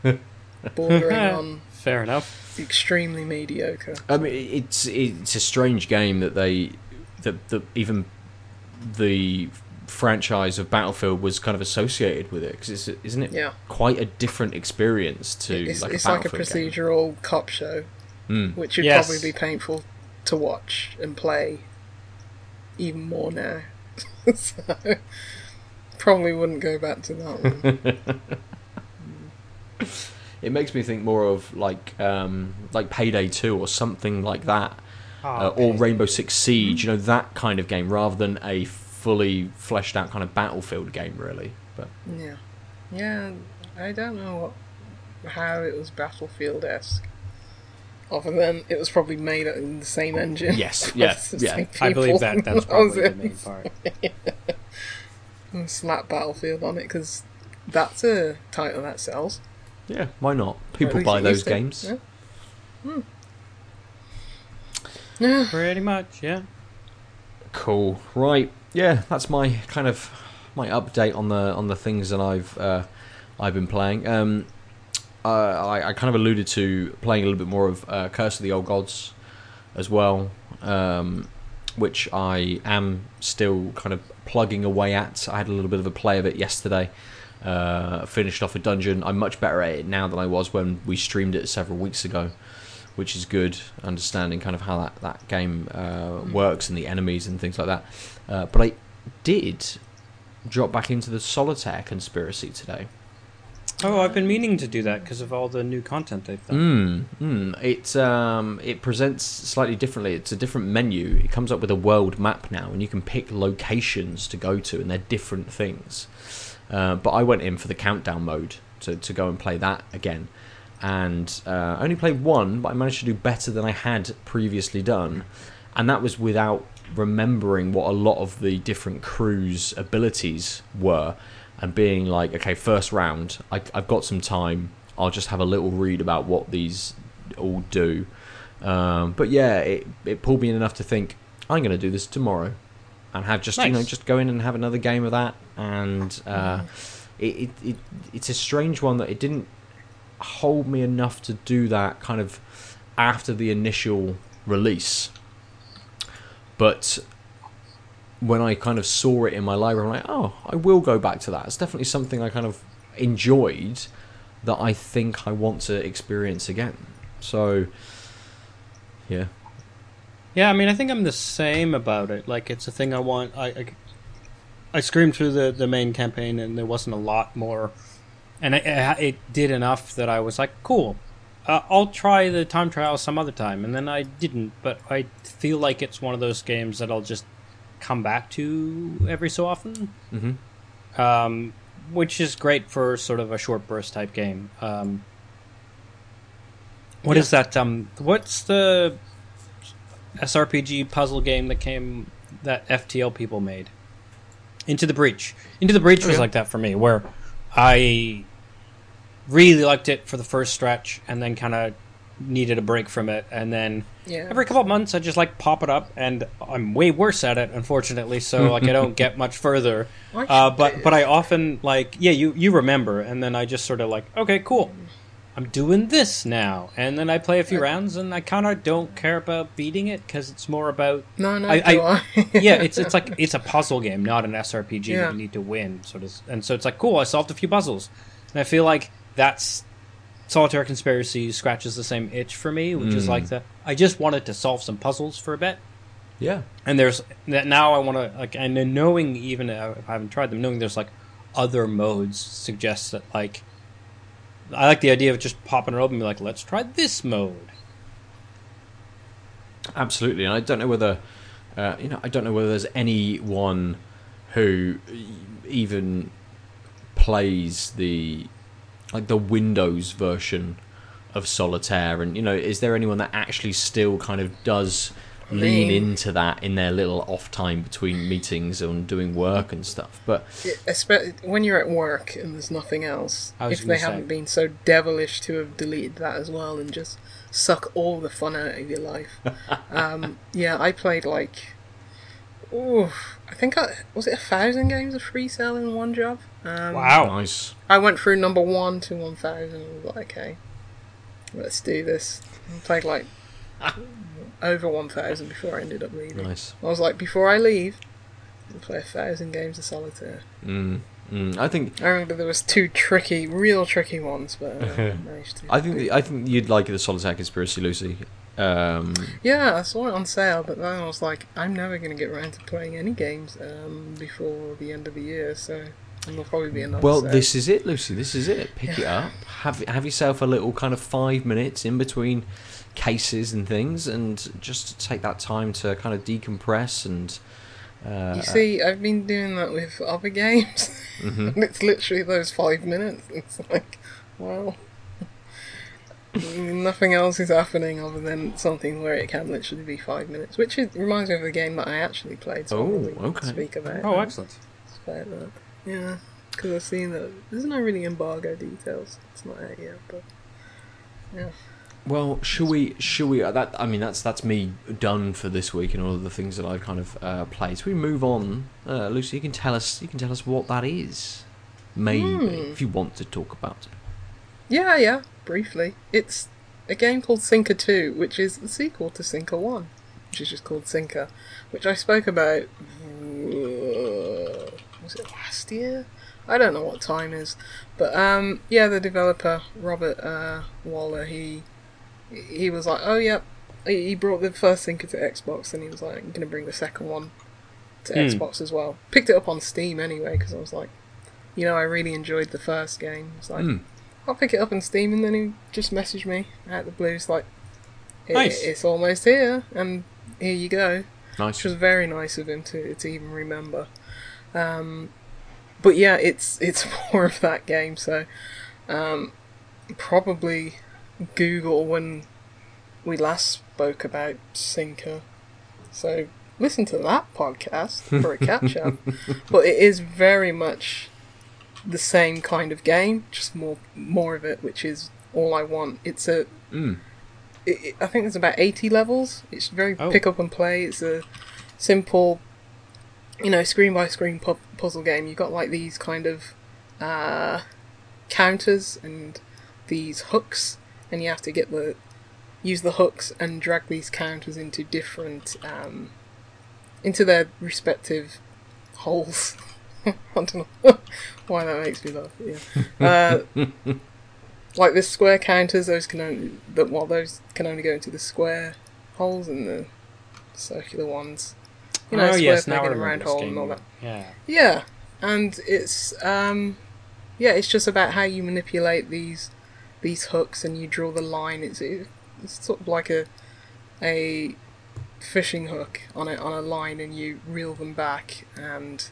bordering on Fair enough. extremely mediocre. I mean, it's it's a strange game that they that that even the franchise of Battlefield was kind of associated with it because it's isn't it Yeah, quite a different experience to it's, like it's a like a Battlefield game? procedural cop show, Mm. which would Yes. probably be painful to watch and play even more now. so, probably wouldn't go back to that one. It makes me think more of like um, like Payday Two or something like that, uh, or Rainbow Six Siege. You know that kind of game rather than a fully fleshed out kind of Battlefield game, really. But Yeah, yeah. I don't know what, how it was Battlefield esque. Other than it was probably made in the same engine. Yes, yes, yeah, yeah. I believe people. that that's probably the main part. And slap Battlefield on it because that's a title that sells. yeah, why not? People buy those games. Yeah. Hmm. Yeah. Pretty much, yeah. Cool. Right. Yeah, that's my kind of my update on the on the things that I've uh, I've been playing. Um, I, I kind of alluded to playing a little bit more of uh, Curse of the Old Gods as well, um, which I am still kind of plugging away at. I had a little bit of a play of it yesterday. Uh, finished off a dungeon. I'm much better at it now than I was when we streamed it several weeks ago which is good. Understanding kind of how that that game uh, works and the enemies and things like that. Uh, but I did drop back into the solitaire conspiracy today. Oh, I've been meaning to do that because of all the new content they've done. Mm, mm. It um, it presents slightly differently. It's a different menu. It comes up with a world map now, and you can pick locations to go to, and they're different things. Uh, but I went in for the countdown mode to, to go and play that again, and uh, I only played one, but I managed to do better than I had previously done, and that was without remembering what a lot of the different crews' abilities were, and being like, okay, first round, I, I've got some time. I'll just have a little read about what these all do. Um, but yeah, it, it pulled me in enough to think I'm going to do this tomorrow, and have just you know just go in and have another game of that. And uh, it, it, it it's a strange one that it didn't hold me enough to do that kind of after the initial release. But when I kind of saw it in my library, I'm like, oh, I will go back to that. It's definitely something I kind of enjoyed that I think I want to experience again. So, yeah. Yeah, I mean, I think I'm the same about it. Like, it's a thing I want. I, I, I screamed through the, the main campaign, and there wasn't a lot more. And it, it did enough that I was like, cool. Uh, I'll try the time trial some other time. And then I didn't, but I feel like it's one of those games that I'll just come back to every so often. hmm um, which is great for sort of a short burst type game. Um, what Yeah. is that? Um, what's the SRPG puzzle game that came that FTL people made? Into the Breach. Into the Breach was like that for me, where I really liked it for the first stretch, and then kind of needed a break from it, and then Yeah. every couple of months I just like pop it up, and I'm way worse at it, unfortunately. So like I don't get much further. Uh, but do but I often like yeah you you remember, and then I just sort of like okay cool. I'm doing this now, and then I play a few rounds, and I kind of don't care about beating it because it's more about No, no, I- I- I? yeah, it's it's like it's a puzzle game, not an SRPG Yeah. that you need to win. Sort of, and so it's like cool. I solved a few puzzles, and I feel like that's Solitaire Conspiracy scratches the same itch for me, which is like that. I just wanted to solve some puzzles for a bit, Yeah. and there's that now I want to like and then knowing even uh, if I haven't tried them, knowing there's like other modes suggests that like I like the idea of just popping it open and be like, let's try this mode. Absolutely, and I don't know whether uh, you know. I don't know whether there's anyone who even plays the like the Windows version of Solitaire, and you know, is there anyone that actually still kind of does lean mean- into that in their little off time between meetings and doing work and stuff? But It- when you're at work and there's nothing else, if they say. haven't been so devilish to have deleted that as well and just suck all the fun out of your life. um, yeah, I played like, ooh, I think I was it a thousand games of free cell in one job. Um, Wow. nice. I went through number one to one thousand and was like, okay, let's do this. I played like over one thousand before I ended up leaving. Nice. I was like, before I leave, I'll play a thousand games of solitaire. Mm, mm. I think I remember there was two tricky, real tricky ones, but uh, managed to. I think I think you'd like the Solitaire Conspiracy, Lucy. Um, yeah, I saw it on sale, but then I was like, I'm never going to get around to playing any games um, before the end of the year, so there'll probably be another. Well, sale. this is it, Lucy. This is it. Pick it up. Have have yourself a little kind of five minutes in between cases and things, and just take that time to kind of decompress and. Uh, You see, I've been doing that with other games, mhm. and it's literally those five minutes. It's like, well, nothing else is happening other than something where it can literally be five minutes, which is, reminds me of a game that I actually played. So Oh, I'll really okay. Speak about. Oh, excellent. about that. Yeah, because I've seen that there's not really embargo details. It's not out yet, but yeah. Well, should we? Should we? uh, That I mean, that's that's me done for this week and all of the things that I've kind of uh, played. So we move on. Uh, Lucy, you can tell us. You can tell us what that is. Maybe Hmm. if you want to talk about it. Yeah, yeah, briefly. It's a game called SiNKR 2, which is the sequel to SiNKR 1, which is just called SiNKR, which I spoke about. Was it last year? I don't know what time is, but um, yeah, the developer Robert uh, Waller, he he was like, oh yeah, he brought the first SiNKR to Xbox, and he was like, I'm gonna bring the second one to Hmm. Xbox as well. Picked it up on Steam anyway because I was like, you know, I really enjoyed the first game. It's like. Mm. I'll pick it up on Steam, and then he just messaged me out of the blue. It's like, "It- Nice. it's almost here, and here you go. Nice. Which was very nice of him to to even remember. Um, but yeah, it's it's more of that game. So um, probably Google when we last spoke about SiNKR. So listen to that podcast for a catch up. but it is very much the same kind of game, just more more of it, which is all I want. It's a Mm. it, it- I think there's about 80 levels. It's very Oh. pick up and play. It's a simple, you know, screen by screen pu- puzzle game. You've got like these kind of uh, counters and these hooks, and you have to get the use the hooks and drag these counters into different um, into their respective holes. I don't know why that makes me laugh. Yeah. Uh, like the square counters, those can only that well those can only go into the square holes and the circular ones. You know, oh square yes, I in a round hole and all that. Yeah. Yeah, and it's um, yeah, it's just about how you manipulate these these hooks and you draw the line. It's it's sort of like a a fishing hook on a on a line, and you reel them back, and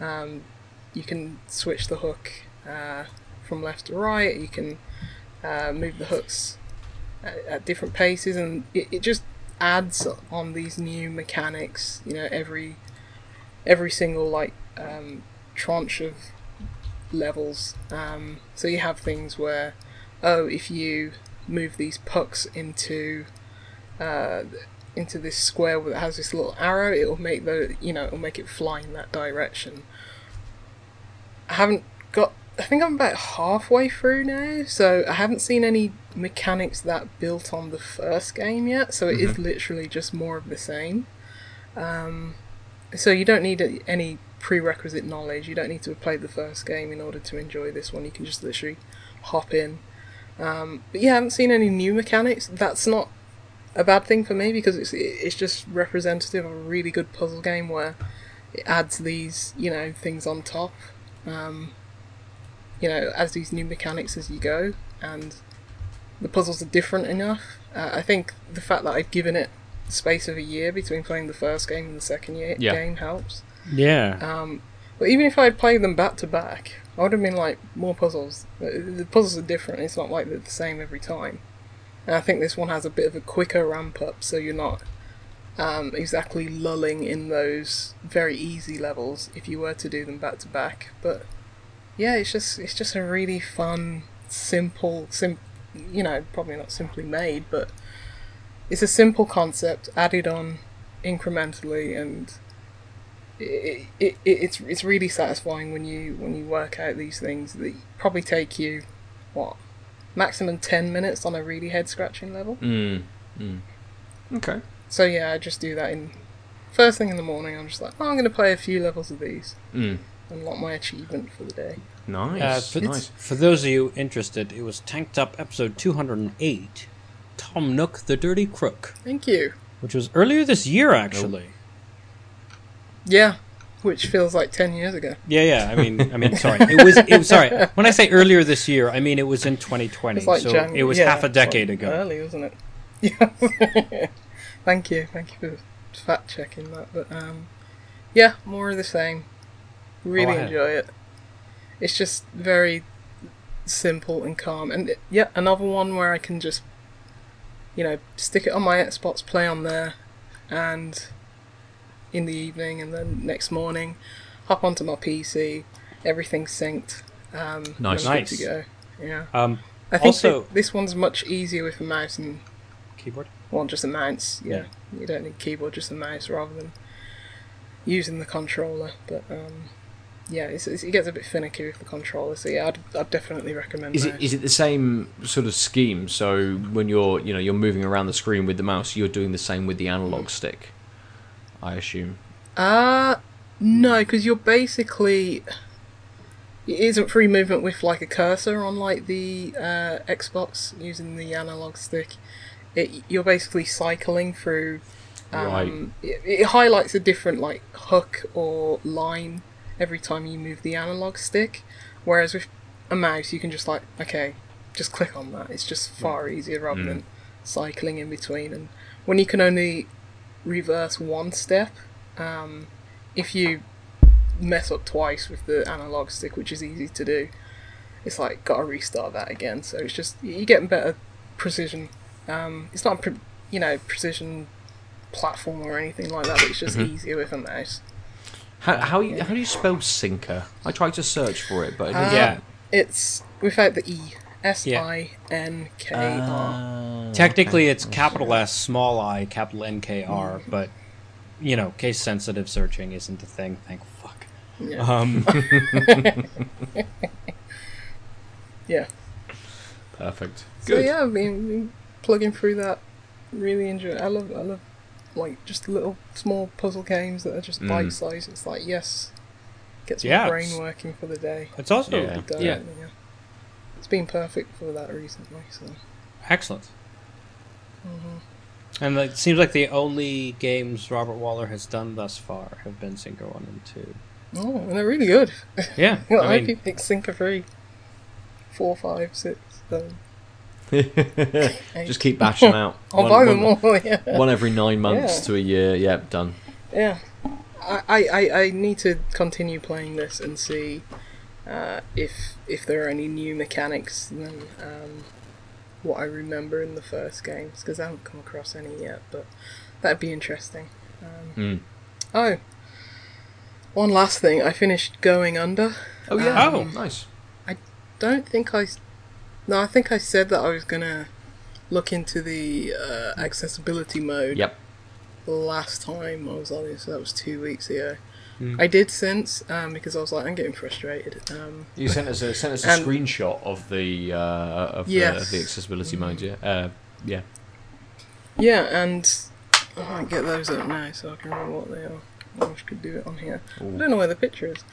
um, you can switch the hook uh, from left to right. You can uh, move the hooks at, at different paces, and it, it just adds on these new mechanics. You know, every every single like um, tranche of levels. Um, so you have things where, oh, if you move these pucks into uh, into this square that has this little arrow, it'll make the you know it'll make it fly in that direction. I haven't got. I think I'm about halfway through now, so I haven't seen any mechanics that built on the first game yet. So it is literally just more of the same. Um, so you don't need any prerequisite knowledge. You don't need to have played the first game in order to enjoy this one. You can just literally hop in. Um, but yeah, I haven't seen any new mechanics. That's not a bad thing for me because it's it's just representative of a really good puzzle game where it adds these you know things on top. Um, you know, as these new mechanics as you go, and the puzzles are different enough. Uh, I think the fact that I've given it space of a year between playing the first game and the second year Yeah. game helps. Yeah. Um, but even if I had played them back to back, I would have been like more puzzles. The, the puzzles are different. It's not like they're the same every time. And I think this one has a bit of a quicker ramp up, so you're not um, exactly lulling in those very easy levels if you were to do them back to back. But yeah, it's just it's just a really fun, simple, sim- you know, probably not simply made, but it's a simple concept added on incrementally and it, it, it, it's it's really satisfying when you when you work out these things that probably take you what maximum 10 minutes on a really head scratching level Mm. Mm. Okay. so yeah i just do that in first thing in the morning i'm just like oh, i'm going to play a few levels of these Mm. Unlock my achievement for the day Nice. Uh, for, nice. for those of you interested, it was Tanked Up episode 208, Tom Nook the Dirty Crook, thank you which was earlier this year, actually. yeah which feels like 10 years ago Yeah, yeah. I mean, I mean, sorry. It was. It was sorry. When I say earlier this year, I mean it was in 2020. it's like so Jan- it was yeah, half a it's like decade ago. early wasn't it yeah thank you thank you for fact checking that but um yeah more of the same really Oh, enjoy it it's just very simple and calm and it- yeah another one where i can just you know stick it on my xbox play on there and in the evening and then next morning hop onto my pc everything's synced um Nice. Nice. to go yeah Um, i think Also- this one's much easier with a mouse and keyboard. well, just a mouse. Yeah, you don't need keyboard, just a mouse rather than using the controller. But um, yeah, it's, it's, it gets a bit finicky with the controller. So yeah, I'd, I'd definitely recommend. Is it mouse. is it the same sort of scheme? So when you're you know you're moving around the screen with the mouse, you're doing the same with the analog stick. I assume. Uh no, because you're basically it isn't free movement with like a cursor on like the uh, Xbox using the analog stick. It, you're basically cycling through. Um, it, it highlights a different like hook or line every time you move the analog stick, whereas with a mouse you can just like okay, just click on that. It's just far easier rather Mm. than cycling in between. And when you can only reverse one step, um, if you mess up twice with the analog stick, which is easy to do, it's like gotta restart that again. So it's just you're getting better precision. Um, it's not pre- you know precision platform or anything like that, but it's just easier with a mouse. How how, you, how do you spell sinker? I tried to search for it, but it Uh, didn't- Yeah. It's without the e. S I N K R. Ah, Technically, it's capital S, small i, capital N K R, but you know, case sensitive searching isn't a thing. Thank fuck. Yeah. Um, yeah. perfect. So yeah, I've been, been plugging through that. Really enjoy. It. I love. I love like just little small puzzle games that are just Mm. bite sized. It's like yes, gets Yeah, my brain working for the day. it's also Yeah. Done, yeah, It's been perfect for that recently. So excellent. Mm-hmm. And it seems like the only games Robert Waller has done thus far have been SiNKR One and Two. oh, and they're really good. Yeah, Well, I I hope mean, you pick SiNKR three, four, five, six, seven. Just keep bashing them out. I'll One- buy them one- all. Yeah. One every nine months Yeah. to a year. Yep, done. Yeah, I, I, I- I need to continue playing this and see uh, if if there are any new mechanics than um, what I remember in the first games because I haven't come across any yet. But that'd be interesting. Um, Mm. oh, one last thing. I finished Going Under. Oh yeah. Oh. nice. I don't think I. No, I think I said that I was gonna look into the uh, accessibility mode Yep. last time I was on it, so that was two weeks ago. Mm. I did since um, because I was like, I'm getting frustrated. Um, You sent us a sent us a And- screenshot of the uh, of, the, of the accessibility mode. Yeah. Uh, yeah. yeah, and I might get those up now so I can remember what they are. I wish I could do it on here. I don't know where the picture is.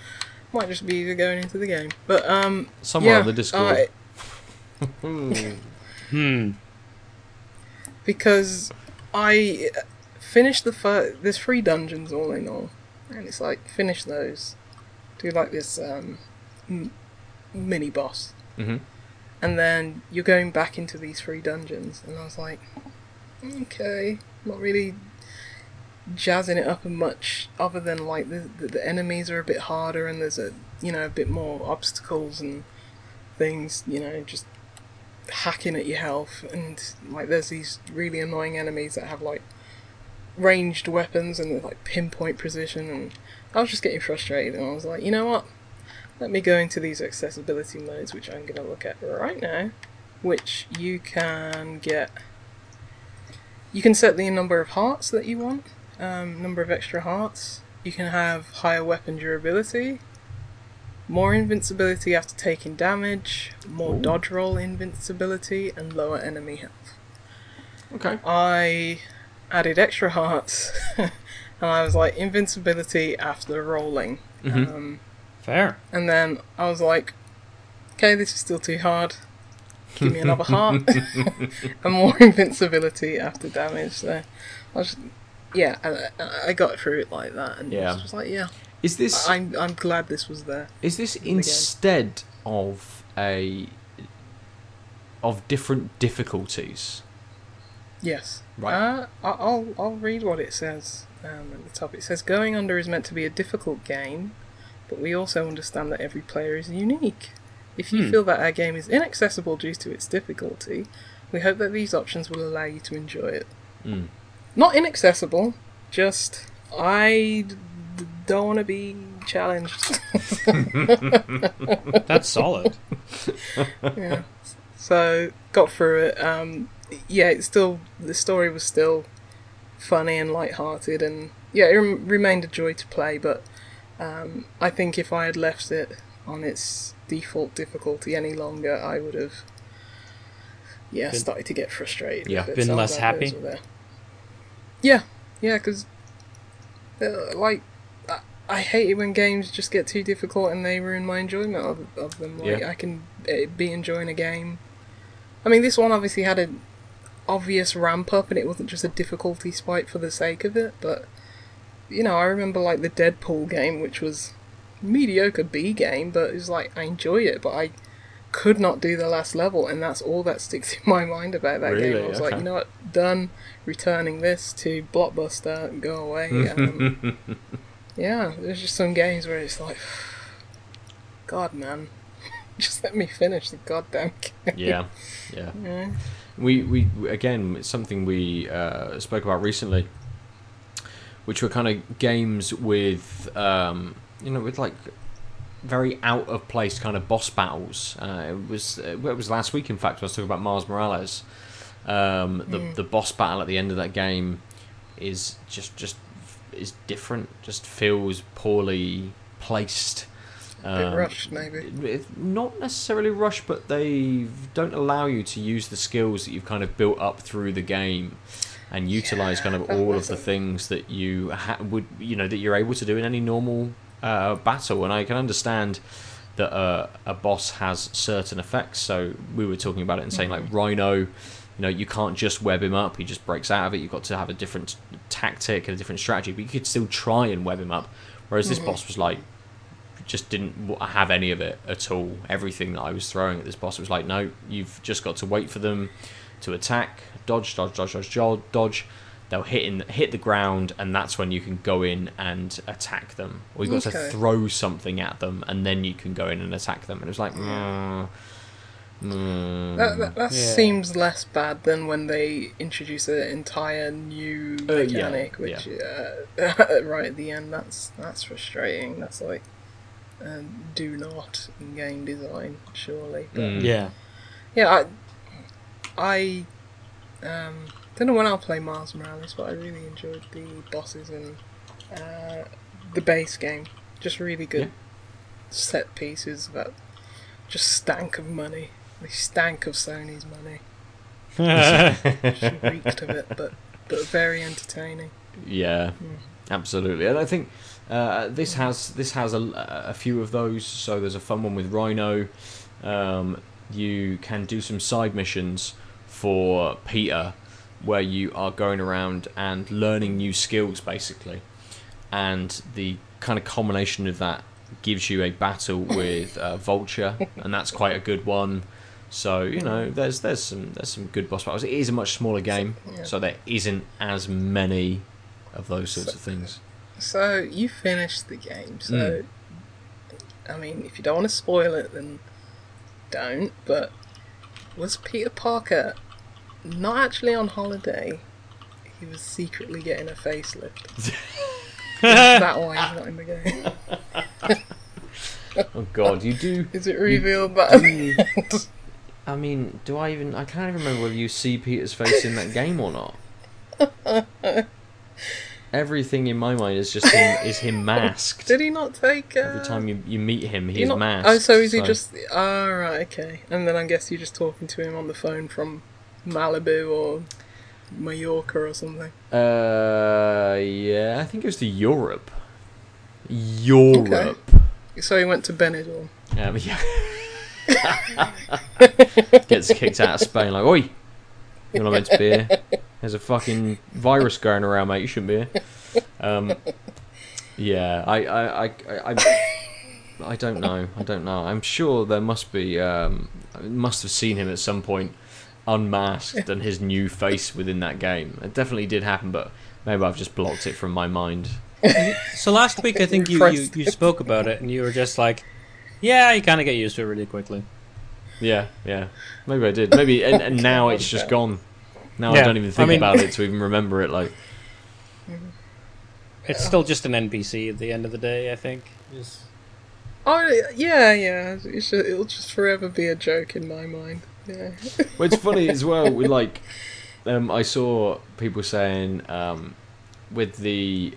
Might just be going into the game, but um, Somewhere yeah, on the Discord. Hmm. because I finished the first. There's three dungeons all in all, and it's like finish those, do like this um, m- mini boss, hmm and then you're going back into these three dungeons, and I was like, okay, not really jazzing it up much, other than like the, the the enemies are a bit harder, and there's a you know a bit more obstacles and things, you know, just hacking at your health, and like there's these really annoying enemies that have like ranged weapons and like pinpoint precision, and I was just getting frustrated, and I was like, you know what? Let me go into these accessibility modes, which I'm to look at right now, which you can get. You can set the number of hearts that you want, um, number of extra hearts. You can have higher weapon durability, more invincibility after taking damage, more Ooh. dodge roll invincibility, and lower enemy health. Okay. I added extra hearts, and I was like invincibility after rolling. Mhm. Um, Fair. and then I was like, okay, this is still too hard. Give me another heart and more invincibility after damage. So I was, yeah, I, I got through it like that, and Yeah. yeah. was like, yeah, Is this I'm I'm glad this was there. is this instead of a of different difficulties? Yes. Right. Uh, I'll I'll read what it says um, at the top. It says going under is meant to be a difficult game, but we also understand that every player is unique. If you Hmm. feel that our game is inaccessible due to its difficulty, we hope that these options will allow you to enjoy it. Mm. Not inaccessible, just I don't want to be challenged. That's solid. yeah. So got through it. Um, yeah, it's still the story was still funny and light-hearted, and yeah, it rem- remained a joy to play. But um, I think if I had left it on its default difficulty any longer, I would have yeah Been- started to get frustrated. Yeah. Been less happy? Yeah, yeah, because uh, like. I- hate it when games just get too difficult and they ruin my enjoyment of, of them. Like Yeah. I can uh, be enjoying a game. I mean, this one obviously had an obvious ramp up, and it wasn't just a difficulty spike for the sake of it. But you know, I remember like the Deadpool game, which was mediocre B game, but it was like I enjoy it, but I could not do the last level, and that's all that sticks in my mind about that game. Really? I was like, Okay. you know what, done. Returning this to Blockbuster, go away. Um, yeah, there's just some games where it's like, God, man, just let me finish the goddamn game. Yeah. Yeah. Yeah. We we again it's something we uh, spoke about recently, which were kind of games with um, you know with like very out of place kind of boss battles. Uh, it was uh, it was last week in fact I was talking about Miles Morales. Um, the the boss battle at the end of that game is just just is different. Just feels poorly placed. A bit Um, rushed, maybe. it's not necessarily rushed, but they don't allow you to use the skills that you've kind of built up through the game and utilize kind of all of the things that you ha- would you know that you're able to do in any normal uh, battle. And I can understand that uh, a boss has certain effects. So we were talking about it and saying like Rhino. You know, you can't just web him up; he just breaks out of it. You've got to have a different tactic and a different strategy, but you could still try and web him up. Whereas this boss was like, just didn't have any of it at all. Everything that I was throwing at this boss was like, no, you've just got to wait for them to attack, dodge, dodge, dodge, dodge, dodge. They'll hit in, hit the ground, and that's when you can go in and attack them. Or you've got to throw something at them, and then you can go in and attack them. And it was like, mm, mm. That, that, that Yeah. seems less bad than when they introduce an entire new Uh, yeah, mechanic, which uh, right at the end, that's that's frustrating. That's like uh, do not in game design, surely. But Mm. Yeah. yeah, I, I Um, don't know when I'll play Miles Morales, but I really enjoyed the bosses and uh, the base game. Just really good Yeah. set pieces that just stank of money. They stank of Sony's money. Just reeked of it, but but very entertaining. Yeah, absolutely. And I think uh, this has this has a, a few of those. So there's a fun one with Rhino. Um, you can do some side missions for Peter, where you are going around and learning new skills, basically. And the kind of combination of that gives you a battle with uh, Vulture, and that's quite a good one. So you know, there's there's some there's some good boss battles. It is a much smaller game, Yeah. so there isn't as many of those sorts of things. So you finished the game. So hmm. I mean, if you don't want to spoil it, then don't. But was Peter Parker not actually on holiday? He was secretly getting a facelift. That why he's not in the game? Oh God, you do. Is it revealed that? I mean, do I even? I can't even remember whether you see Peter's face in that game or not. Everything in my mind is just him, is him masked. Did he not take? Uh, Every time you, you meet him, he's not- masked. Oh, so is he just? Oh, right, okay. And then I guess you're just talking to him on the phone from Malibu or Mallorca or something. Uh, yeah, I think it was to Europe. Europe. So he went to Benidorm. Um, yeah. Gets kicked out of Spain like, oi, you're not meant to be here. There's a fucking virus going around, mate. You shouldn't be here. Um, yeah, I, I, I, I, I, I don't know. I don't know. I'm sure there must be. Um, I must have seen him at some point unmasked and his new face within that game. It definitely did happen, but maybe I've just blocked it from my mind. So last week I think you, you, you spoke about it and you were just like, yeah, you kind of get used to it really quickly. Yeah, yeah. Maybe I did. Maybe, and, and now it's just gone. Now I don't even I think mean- about it to even remember it. Like, It's still just an NPC at the end of the day, I think. Just- Oh yeah, yeah. It should, it'll just forever be a joke in my mind. Yeah. well, it's funny as well. With like, um, I saw people saying um, with the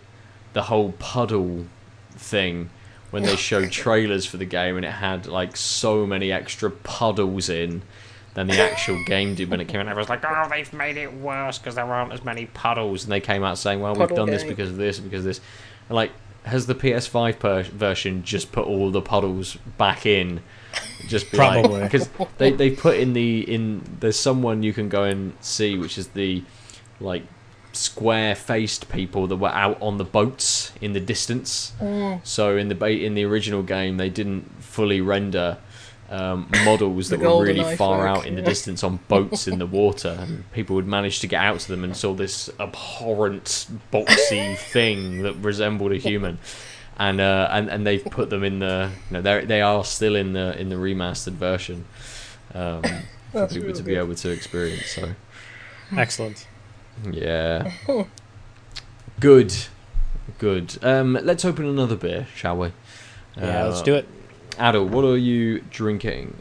the whole puddle thing when they showed trailers for the game and it had like so many extra puddles in than the actual game did when it came out. Everyone's like, "Oh, they've made it worse because there aren't as many puddles." And they came out saying, "Well, we've Puddle done this because of this, and because of this." And like, has the PS5 per- version just put all the puddles back in? Just be Probably. because they they put in the in there's someone you can go and see which is the like square faced people that were out on the boats in the distance. So in the in the original game, they didn't fully render um, models that were really far folk, out in the yeah. distance on boats in the water, and people would manage to get out to them and saw this abhorrent boxy thing that resembled a human. And, uh, and and they've put them in the you know they they are still in the in the remastered version um, for people really to be good. able to experience. So Excellent. Yeah. Good. Good. Um, let's open another beer, shall we? Yeah, let's do it. Adel, what are you drinking?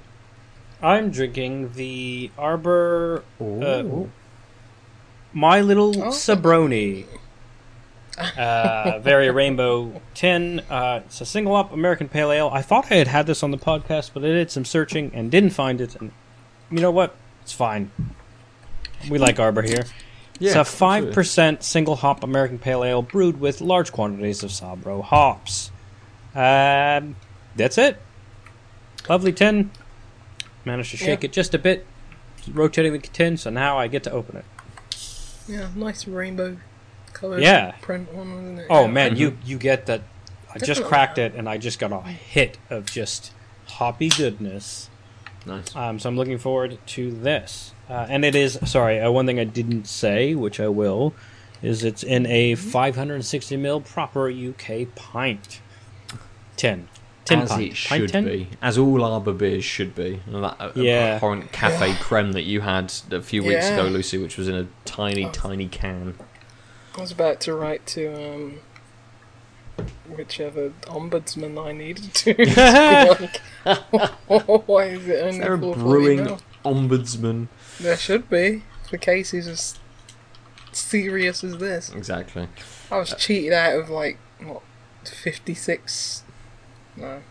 I'm drinking the Arbor uh, My Little Oh. Sabroni. Uh, very rainbow tin. Uh, it's a single hop American Pale Ale. I thought I had had this on the podcast, but I did some searching and didn't find it. And you know what? It's fine. We like Arbor here. It's a five absolutely. percent single hop American Pale Ale brewed with large quantities of Sabro hops. Um, that's it. Lovely tin. Managed to shake Yeah. it just a bit, rotating the tin, so now I get to open it. Yeah, nice rainbow color Yeah. print one, wasn't it? Oh Yeah. man, you you get that? I just cracked it, and I just got a hit of just hoppy goodness. Nice. Um, so I'm looking forward to this. Uh, and it is sorry, uh, one thing I didn't say, which I will, is it's in a 560 ml proper UK pint tin. Tin As pint. it Pint should tin? be. As all Arbor beers should be. And that uh, Yeah. abhorrent cafe creme that you had a few weeks Yeah. ago, Lucy, which was in a tiny, Oh. tiny can. I was about to write to um, whichever ombudsman I needed to. Just be like, Why is it only Is there a brewing mil? ombudsman? There should be. for cases as serious as this. Exactly. I was uh, cheated out of like what fifty six. No.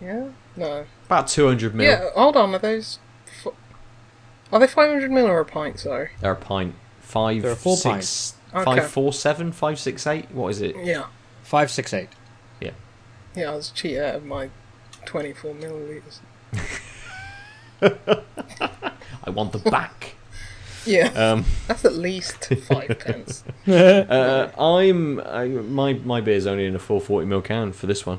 Yeah. No. About 200 mil. Yeah. Hold on. Are those? f- Are they five hundred mil or a pint? Sorry. They're a pint. Five, They're a full six, pint. five, Okay. four, seven, five, six, eight. What is it? Yeah. Five six eight. Yeah. Yeah, I was cheated out of my twenty four milliliters. I want the back. Yeah. um, That's at least five pence. uh, I'm I, my my beer's only in a 440 ml can for this one,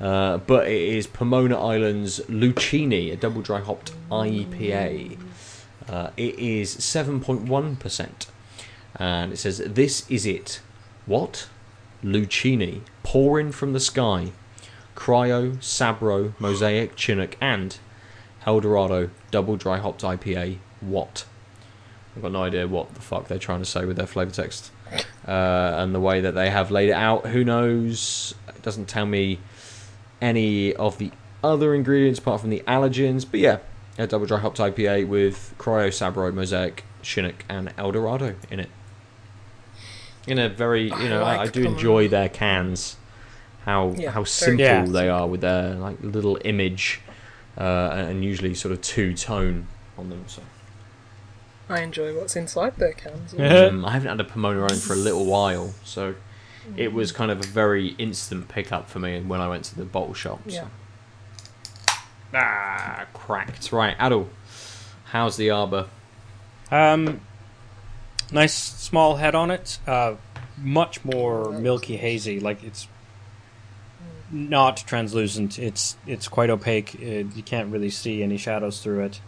uh, but it is Pomona Island's Lucchini, a double dry hopped IPA. Uh, it is 7.1 percent, and it says this is it. What? Lucini, pouring from the sky. Cryo, Sabro, Mosaic, Chinook, and Eldorado double dry hopped IPA. What? I've got no idea what the fuck they're trying to say with their flavour text. Uh, and the way that they have laid it out, who knows? It doesn't tell me any of the other ingredients apart from the allergens. But yeah, a double dry hopped IPA with Cryo, Sabro, Mosaic, Chinook, and Eldorado in it. In a very, you know, I, I do them. enjoy their cans. How Yeah, how very simple Yeah. they are with their like little image, uh, and usually sort of two tone on them. So. I enjoy what's inside their cans. Um, I haven't had a Pomona Island for a little while, so it was kind of a very instant pickup for me when I went to the bottle shop. so. Yeah. Ah, cracked. Right, Adel, how's the arbor? Um, nice small head on it. Uh, much more milky hazy. Like it's not translucent. It's it's quite opaque. Uh you can't really see any shadows through it.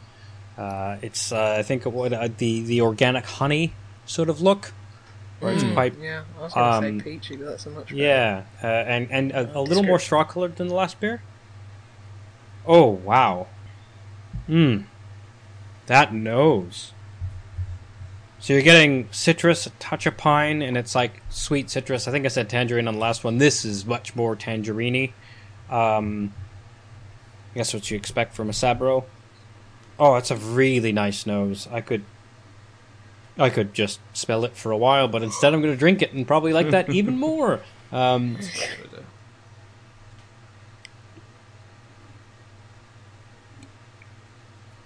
Uh, it's uh, I think what uh, the the organic honey sort of look, where it's Mm, quite Yeah, I was going to um, say peachy, but that's a much better. yeah, uh, and and a, a little more straw colored than the last beer. Oh wow, hmm, that nose. So you're getting citrus, a touch of pine, and it's like sweet citrus. I think I said tangerine on the last one. This is much more tangerine Um, I guess what you expect from a Sabro. Oh, it's a really nice nose. I could, I could just smell it for a while, but instead I'm going to drink it and probably like that even more. Um,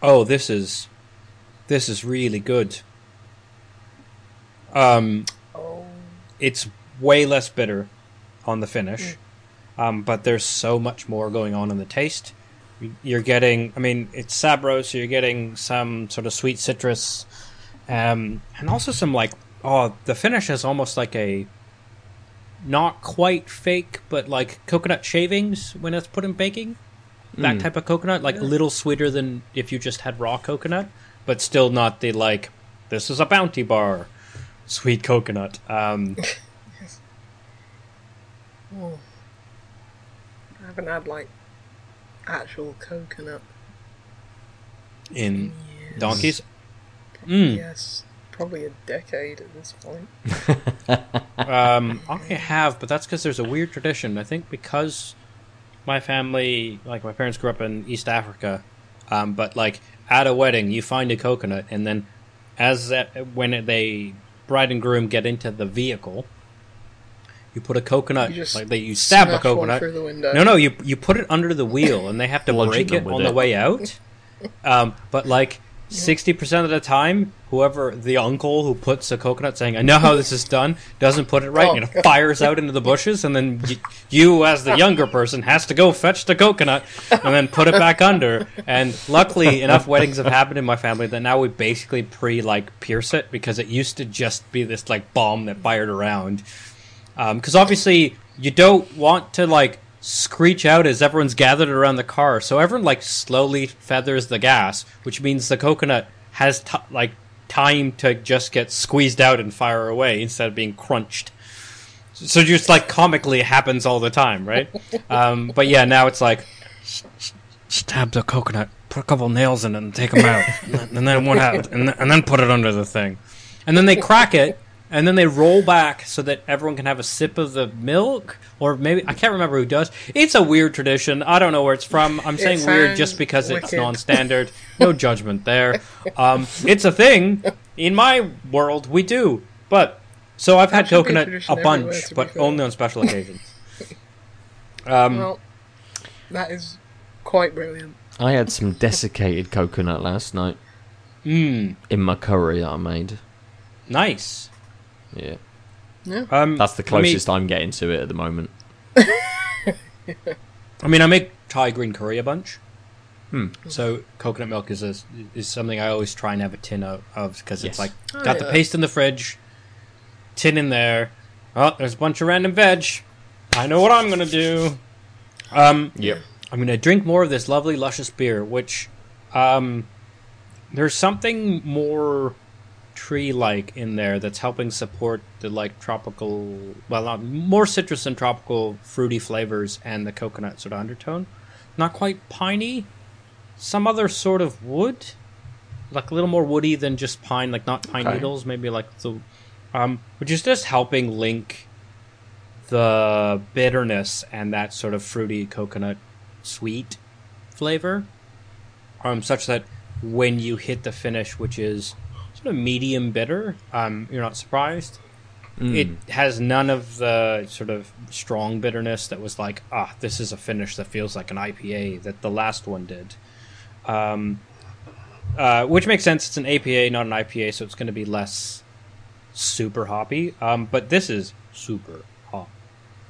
oh, this is, this is really good. Um, Oh, it's way less bitter on the finish, um, but there's so much more going on in the taste. You're getting, I mean, it's Sabro, so you're getting some sort of sweet citrus, um, and also some like, oh, the finish is almost like a not quite fake, but like coconut shavings when it's put in baking. That Mm. type of coconut, like a little sweeter than if you just had raw coconut, but still not the like, this is a bounty bar sweet coconut. Um, oh. I haven't had like actual coconut. in Yes. donkeys. Mm. Yes, probably a decade at this point. Um, I have, but that's because there's a weird tradition. I think because my family, like my parents, grew up in East Africa, um, but like at a wedding, you find a coconut, and then as that when they bride and groom get into the vehicle, you put a coconut. You like they you stab a coconut. through the window. No, no, you you put it under the wheel, and they have to break it with on the way out. Um, but like sixty percent of the time, whoever the uncle who puts a coconut, saying "I know how this is done," doesn't put it right, Oh, and it God. fires out into the bushes, and then y- you, as the younger person, has to go fetch the coconut and then put it back under. And luckily, enough weddings have happened in my family that now we basically pre like pierce it because it used to just be this like bomb that fired around um, because obviously you don't want to like screech out as everyone's gathered around the car so everyone like slowly feathers the gas which means the coconut has t- like time to just get squeezed out and fire away instead of being crunched. So just like comically happens all the time right? Um, but yeah now it's like stab the coconut put a couple nails in it and take them out. And then- and then what happens and, and then put it under the thing. And then they crack it and then they roll back so that everyone can have a sip of the milk, or maybe I can't remember who does. It's a weird tradition. I don't know where it's from. I'm It saying weird just sounds because it's non-standard. No judgment there. Um, it's a thing in my world. We do, but so I've had That should be a coconut a bunch, but fair. only on special occasions. Um, Well, that is quite brilliant. I had some desiccated coconut last night mm, in my curry that I made. nice. Yeah, Um, that's the I mean- closest I'm getting to it at the moment. I mean, I make Thai green curry a bunch. Hmm. So coconut milk is a, is something I always try and have a tin of because Yes. it's like Oh, got the paste in the fridge, tin in there. Oh, there's a bunch of random veg. I know what I'm gonna do. Um, Yep. I'm gonna drink more of this lovely luscious beer, which um, there's something more tree-like in there that's helping support the like tropical, well, not more citrus and tropical fruity flavors and the coconut sort of undertone. Not quite piney. Some other sort of wood, like a little more woody than just pine, like not pine Okay. needles, maybe like the, um, which is just helping link the bitterness and that sort of fruity coconut sweet flavor, um, such that when you hit the finish, which is sort of medium bitter, um, you're not surprised. Mm. It has none of the sort of strong bitterness that was like, ah, this is a finish that feels like an IPA that the last one did. Um, uh, which makes sense. It's an APA, not an IPA, so it's going to be less super hoppy. Um, but this is super hop,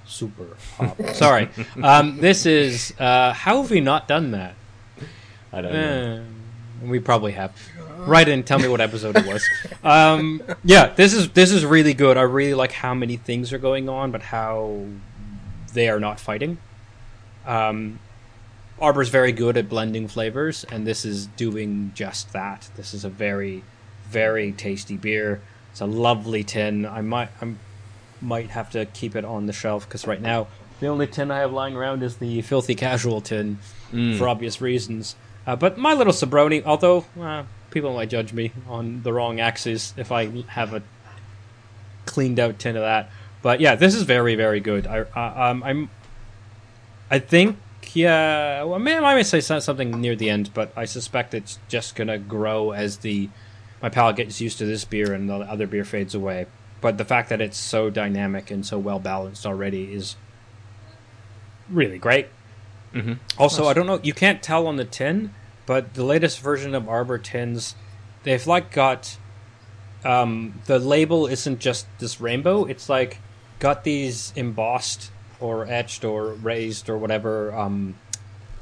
super hop. Sorry, um, this is. Uh, how have we not done that? I don't know. We probably have. Write in, tell me what episode it was. Um, yeah, this is this is really good. I really like how many things are going on, but how they are not fighting. Um, Arbor's very good at blending flavors, and this is doing just that. This is a very, very tasty beer. It's a lovely tin. I might I might have to keep it on the shelf because right now the only tin I have lying around is the filthy casual tin Mm. for obvious reasons. Uh, but my little Sobroni, although uh, people might judge me on the wrong axis if I have a cleaned out tin of that. But yeah, this is very very good. I uh, um, I'm I think yeah. Well, I may, say something near the end, but I suspect it's just gonna grow as the my palate gets used to this beer and the other beer fades away. But the fact that it's so dynamic and so well balanced already is really great. Mhm. Also, I don't know. You can't tell on the tin, but the latest version of Arbor tins, they've like got um, the label isn't just this rainbow. It's like got these embossed or etched or raised or whatever um,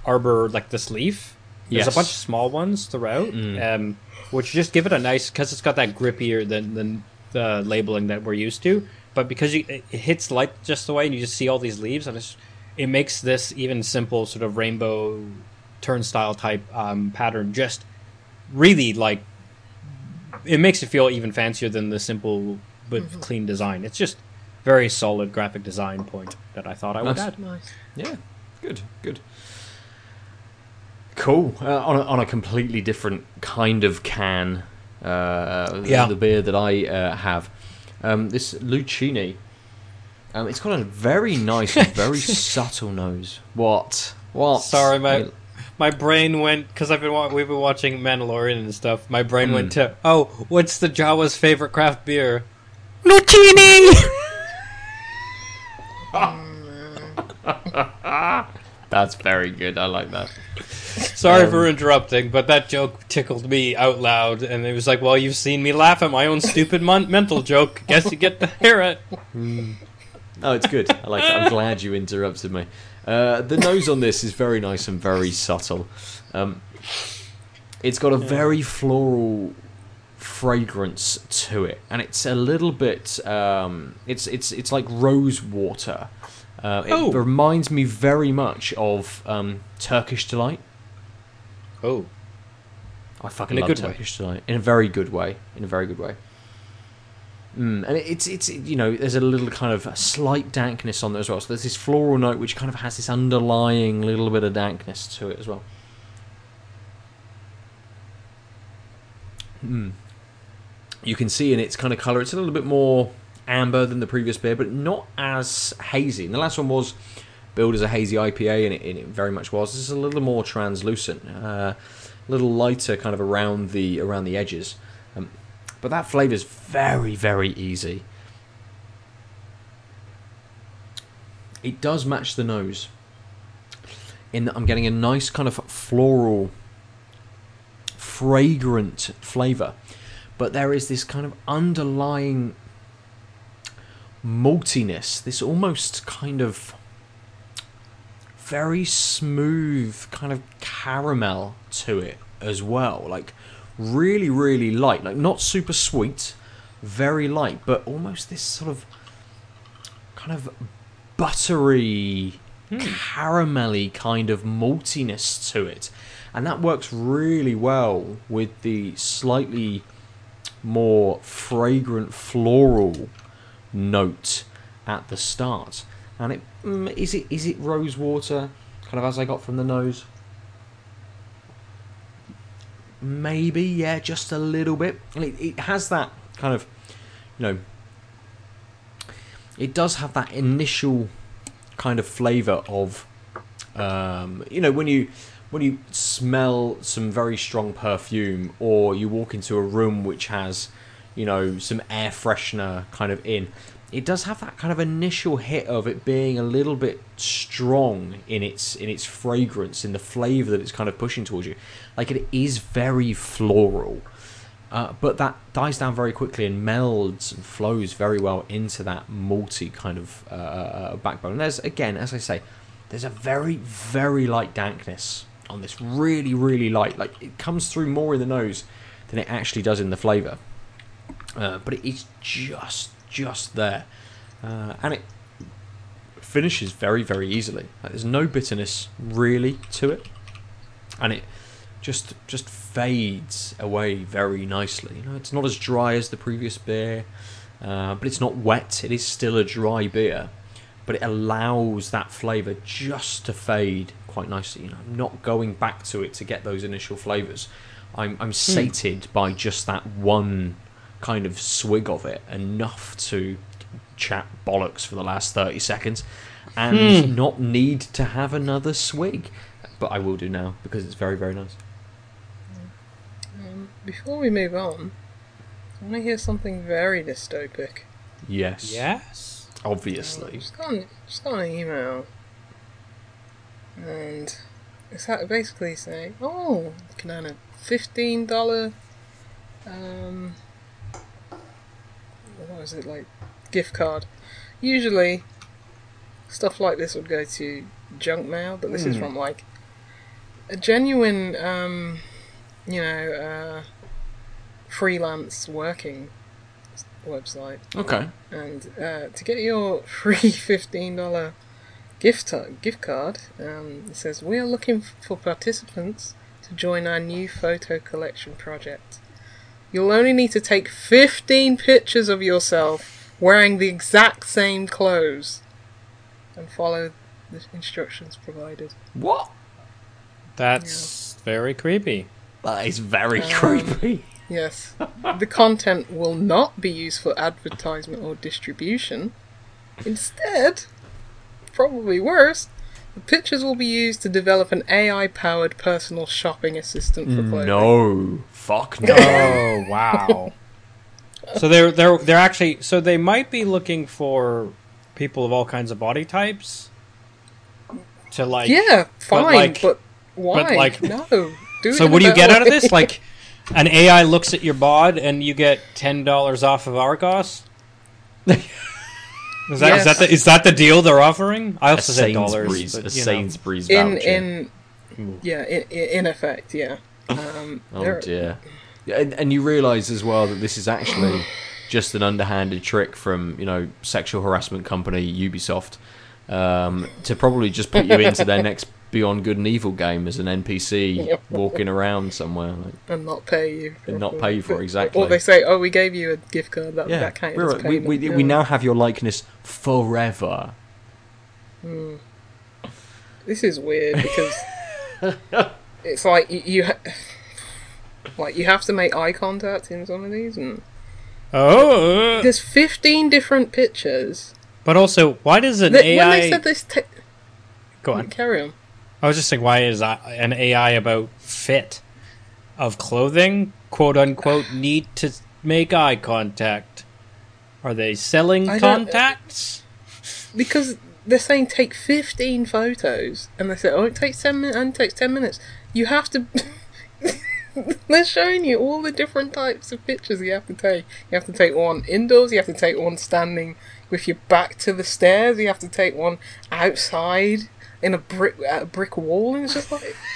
Arbor like this leaf. There's Yes. a bunch of small ones throughout, Mm. um, which just give it a nice because it's got that grippier than than the labeling that we're used to. But because you, it hits light just the way, and you just see all these leaves, and it's, it makes this even simple sort of rainbow turnstile type um, pattern just really like it makes it feel even fancier than the simple but clean design. It's just very solid graphic design point that I thought I would add. Nice. Yeah, good, good. Cool. Uh, on, a, on a completely different kind of can, uh, Yeah. the beer that I uh, have, um, this Lucini, um, it's got a very nice, and very subtle nose. What? What? Sorry, my my brain went because I've been wa- we've been watching Mandalorian and stuff. My brain went to oh, what's the Jawa's favorite craft beer? Lucini. That's very good. I like that. Sorry Um, for interrupting, but that joke tickled me out loud, and it was like, well, you've seen me laugh at my own stupid mon- mental joke. Guess you get to hear it. Oh, it's good. I like it. I'm glad you interrupted me. Uh, the nose on this is very nice and very subtle. Um, it's got a very floral fragrance to it, and it's a little bit. Um, it's it's it's like rose water. Uh, it Oh. reminds me very much of um, Turkish delight. Oh, I fucking In love good way. Turkish delight in a very good way. In a very good way. Mm, and it's it's you know there's a little kind of slight dankness on there as well. So there's this floral note which kind of has this underlying little bit of dankness to it as well. Mm. you can see in its kind of color, it's a little bit more amber than the previous beer, but not as hazy. And the last one was billed as a hazy IPA, and it, and it very much was. This is a little more translucent, uh, a little lighter, kind of around the around the edges. But that flavour is very, very easy. It does match the nose. In that I'm getting a nice kind of floral, fragrant flavour, but there is this kind of underlying maltiness, this almost kind of very smooth kind of caramel to it as well. Like really, really light. Like not super sweet, very light, but almost this sort of kind of buttery, caramelly kind of maltiness to it. And that works really well with the slightly more fragrant floral note at the start. And it mm, is it is it rose water, kind of as I got from the nose. Maybe yeah, just a little bit. It, it has that kind of, you know, it does have that initial kind of flavour of, um, you know, when you when you smell some very strong perfume, or you walk into a room which has, you know, some air freshener kind of in, it does have that kind of initial hit of it being a little bit strong in its in its fragrance, in the flavour that it's kind of pushing towards you. Like it is very floral. Uh, but that dies down very quickly and melds and flows very well into that malty kind of uh, uh, backbone. And there's again, as I say, there's a very very light dankness on this. Really really light. Like it comes through more in the nose than it actually does in the flavour. Uh, but it is just just there, uh, and it finishes very very easily. Like, there's no bitterness really to it, and it just just fades away very nicely. You know, it's not as dry as the previous beer, uh, but it's not wet. It is still a dry beer, but it allows that flavour just to fade quite nicely. You know, I'm not going back to it to get those initial flavours. I'm I'm sated by just that one kind of swig of it, enough to chat bollocks for the last thirty seconds, and not need to have another swig. But I will do now because it's very very nice. Um, before we move on, I want to hear something very dystopic. Yes. Yes. Obviously. Just got, an, just got an email, and it's ha- basically saying, "Oh, looking at a fifteen dollar, um, what was it like, gift card." Usually, stuff like this would go to junk mail, but this is Hmm. from like a genuine, um, you know, uh, freelance working website Okay. and uh, to get your free fifteen dollar gift gift card, um, it says we are looking for participants to join our new photo collection project. You'll only need to take fifteen pictures of yourself wearing the exact same clothes and follow the instructions provided. What? That's very creepy. That is very Um, creepy. Yes, the content will not be used for advertisement or distribution. Instead, probably worse, the pictures will be used to develop an AI-powered personal shopping assistant for clothing. No. Fuck no. Oh wow. so they're they're they're actually so they might be looking for people of all kinds of body types to like yeah, fine, but, like- why? like- no. Do So what do you get better out of this? Like an AI looks at your bod and you get ten dollars off of Argos? Is that, is that Yes. the is that the deal they're offering? I also said dollars. Sainsbury's, but, a you know. Sainsbury's in in yeah, in, in effect, yeah. Um, oh dear. And, and you realise as well that this is actually just an underhanded trick from you know sexual harassment company Ubisoft um, to probably just put you into their next Beyond Good and Evil game as an NPC walking around somewhere. Like, and not pay you. And not pay you for it, exactly. Or they say, "Oh, we gave you a gift card. That yeah, that counted we're- as we, payment." we, Yeah. we now have your likeness forever. This is weird because it's like you, you ha- like you have to make eye contact in some of these, and Oh, There's 15 different pictures. but also, why does an Th- AI When they said this, te- go on? carry on. I was just saying, why is uh, an AI about fit of clothing, quote unquote, need to make eye contact? Are they selling I contacts? Because they're saying take 15 photos, and they say, oh, it takes 10 minutes, and takes 10 minutes. You have to. they're showing you all the different types of pictures you have to take. You have to take one indoors, you have to take one standing with your back to the stairs, you have to take one outside in a brick, a brick wall, and it's just like.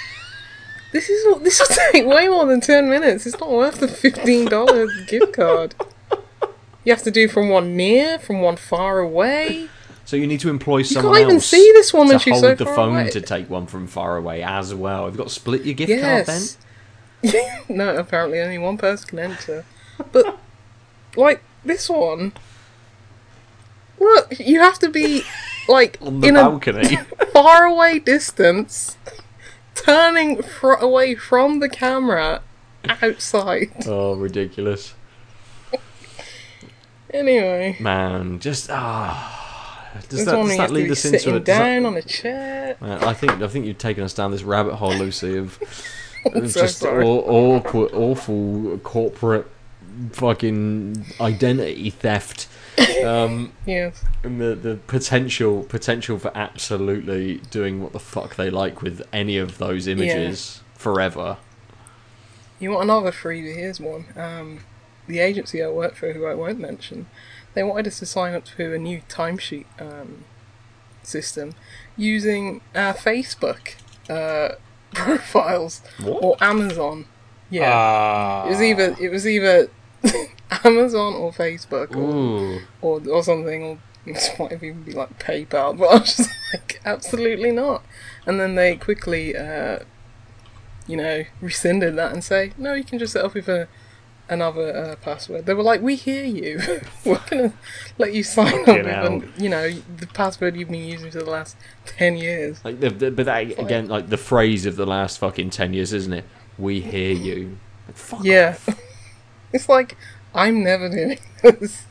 This is this will take way more than ten minutes. It's not worth the fifteen dollars gift card. You have to do from one near, from one far away. So you need to employ You someone can't even else see this woman. to She's hold so the far phone away. to take one from far away as well. Have you got to split your gift card then? no, apparently only one person can enter. But like this one, look, you have to be like On the in balcony. a far away distance, turning fr- away from the camera outside. oh, ridiculous. Anyway, Man, just ah. Does that, does that lead us into a? does that- down on a chair. I think I think you've taken us down this rabbit hole, Lucy, of, so just aw- awkward, awful corporate fucking identity theft, um, Yes. and the the potential potential for absolutely doing what the fuck they like with any of those images forever. You want another freebie? Here's one. Um, the agency I work for, who I won't mention, they wanted us to sign up to a new timesheet um, system using our Facebook uh, profiles What? or Amazon. Yeah, Ah. it was either it was either Amazon or Facebook or, or or something, or this might even be like PayPal. But I was just like, absolutely not. And then they quickly, uh, you know, rescinded that and say, no, you can just set up with a another uh, password. They were like, we hear you. We're gonna let you sign up with, an, you know, the password you've been using for the last ten years. Like the, the, but that again, like the phrase of the last fucking ten years, isn't it? We hear you. Like, fuck Yeah. it's like I'm never doing this.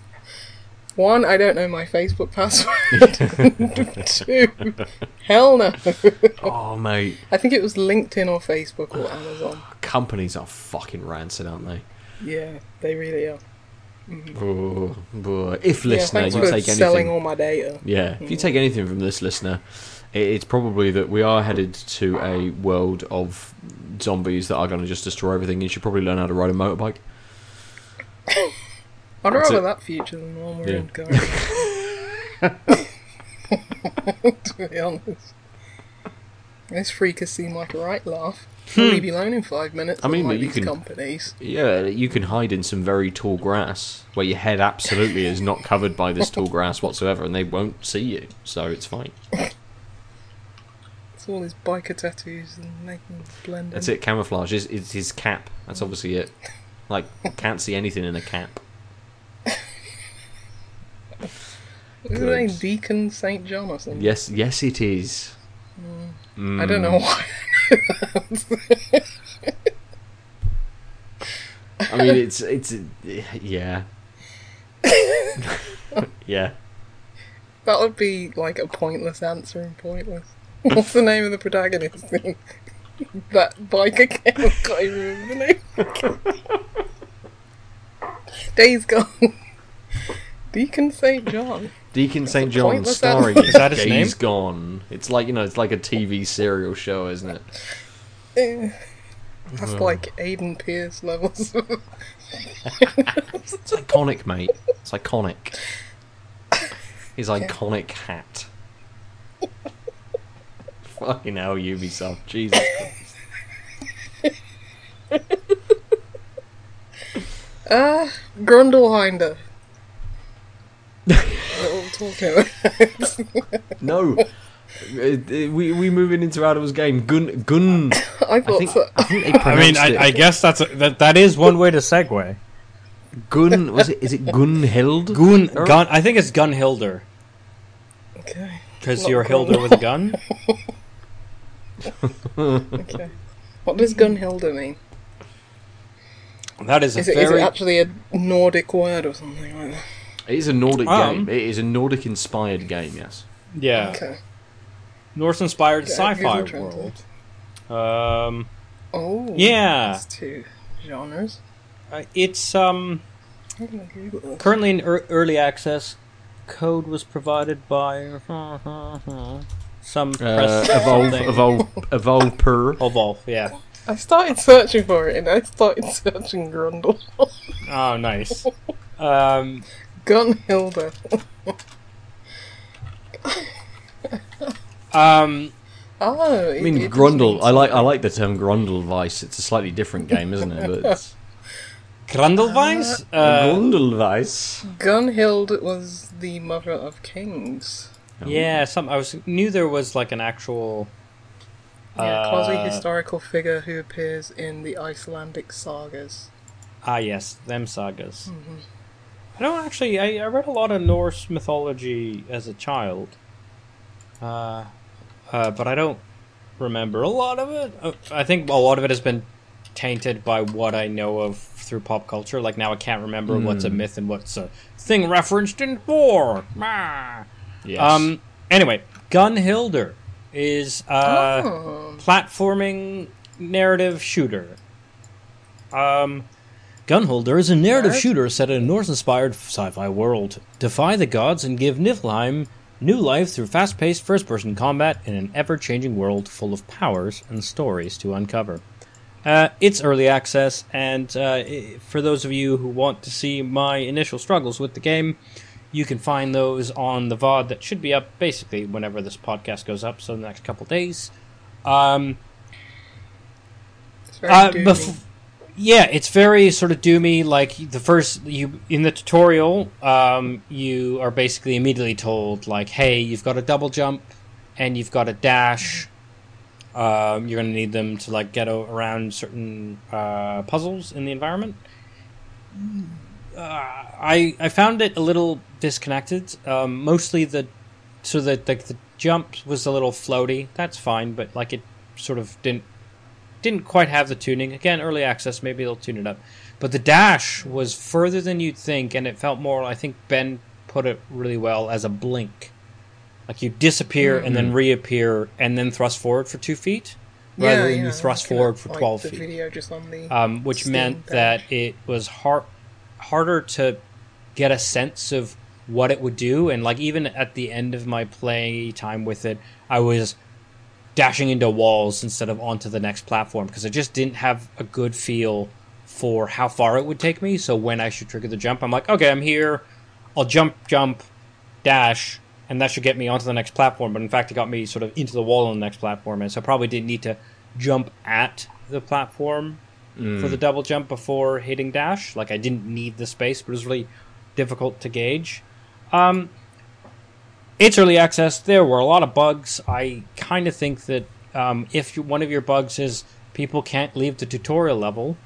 One, I don't know my Facebook password. Two, hell no. Oh mate, I think it was LinkedIn or Facebook or Amazon. companies are fucking rancid, aren't they? Yeah, they really are. Oh, boy. If yeah, listener, thanks you take selling anything. all my data. Yeah, if you mm-hmm. take anything from this listener, it's probably that we are headed to a world of zombies that are going to just destroy everything. You should probably learn how to ride a motorbike. I'd That's rather it. that future than the one we're Yeah. in currently. to be honest. This freak has seemed like a right laugh. He'll leave you alone in five minutes. Hmm. I mean, but you these can- companies. Yeah, you can hide in some very tall grass where your head absolutely is not covered by this tall grass whatsoever, and they won't see you, so it's fine. It's all his biker tattoos and making blend. That's it. Camouflage is it's his cap. That's obviously it. Like can't see anything in a cap. Is his name Deacon Saint John or something? Yes, yes, it is. I don't know why. I mean, it's it's yeah, yeah. That would be like a pointless answer and pointless. What's the name of the protagonist thing? that biker game. I can't even remember the name. Days Gone. Deacon St. John. Deacon St. John Pointless starring answer. Is that his Days name? Gone. It's like you know, it's like a TV serial show, isn't it? Eh, That's like Aiden Pearce levels. It's iconic, mate. It's iconic. His iconic hat. Fucking hell, Ubisoft. Jesus Christ. Ah, Grundlehinder. What we're talking. No. We we moving into Adam's game. Gun gun. I I thought think so. I think they I mean. I, I guess that's a, that. That is one way to segue. Gun was it? Is it Gunhild? Gun, Or- gun. I think it's Gunhilder Okay, because you're a Hilder with a gun. okay. What does Gunhilda mean? That is a Is it, is very it actually a Nordic word or something like that? It is a Nordic Um, game. It is a Nordic inspired game. Yes. yeah Okay. Norse-inspired Okay, sci-fi world. Um, Oh. Yeah. That's two genres. uh, it's um I'm gonna Google this. currently in ear early access. Code was provided by some Uh, press evolve, evolve, evolve per. Evolve, yeah. I started searching for it and I started searching Grundle. Oh, nice. Um, Gunhilda. um, Oh, I mean, Grundle. I like I like the term Grundlevice. It's a slightly different game, isn't it? But it's Grundelweiss? Uh, Grundlevice. Gunhild was the mother of kings. yeah, some I was knew there was like an actual. Yeah, uh, quasi-historical figure who appears in the Icelandic sagas. Ah, yes, them sagas. I don't actually. I, I read a lot of Norse mythology as a child, uh, uh, but I don't remember a lot of it. Uh, I think a lot of it has been tainted by what I know of through pop culture. Like now, I can't remember what's a myth and what's a thing referenced in Thor. Ah. Yes. Um. Anyway, Gunhilder is a oh, platforming narrative shooter. Um, Gunholder is a narrative shooter set in a Norse-inspired sci-fi world. Defy the gods and give Niflheim new life through fast-paced first-person combat in an ever-changing world full of powers and stories to uncover. Uh, it's early access, and uh, for those of you who want to see my initial struggles with the game, you can find those on the VOD that should be up basically whenever this podcast goes up, so in the next couple days. Um, it's very uh, bef- yeah, it's very sort of doomy. Like the first, you in the tutorial, um, you are basically immediately told like, "Hey, you've got a double jump, and you've got a dash. Um, you're going to need them to like get o- around certain uh, puzzles in the environment." Uh, I I found it a little disconnected. Um, mostly the so that the, the jump was a little floaty. That's fine, but like it sort of didn't didn't quite have the tuning. Again, early access, maybe they'll tune it up. But the dash was further than you'd think, and it felt more. I think Ben put it really well as a blink. Like you disappear and then reappear, and then thrust forward for two feet, rather than you thrust forward for twelve feet video just on the. um, which meant dash. that it was hard harder to get a sense of what it would do and like even at the end of my play time with it i was dashing into walls instead of onto the next platform because i just didn't have a good feel for how far it would take me so when i should trigger the jump i'm like okay i'm here i'll jump jump dash and that should get me onto the next platform but in fact it got me sort of into the wall on the next platform and so i probably didn't need to jump at the platform for the double jump before hitting dash. Like I didn't need the space, but it was really difficult to gauge. Um, it's early access. There were a lot of bugs. I kind of think that um, if you, one of your bugs is people can't leave the tutorial level,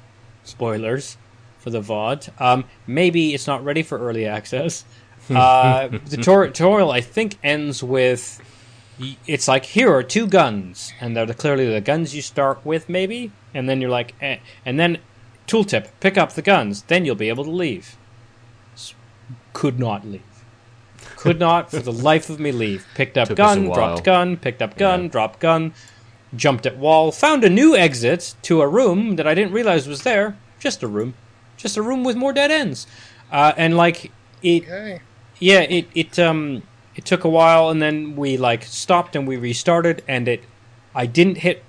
spoilers for the VOD, um, maybe it's not ready for early access. Uh, the tutor- tutorial, I think, ends with it's like here are two guns, and they're the, clearly the guns you start with, maybe, and then you're like, eh. and then tooltip, pick up the guns, then you'll be able to leave. Could not leave. Could not, for the life of me, leave. Picked up Took gun, dropped gun, picked up gun, Yeah. dropped gun, jumped at wall, found a new exit to a room that I didn't realize was there. Just a room, just a room with more dead ends, uh, and like it Okay. yeah it it um it took a while and then we like stopped and we restarted and it i didn't hit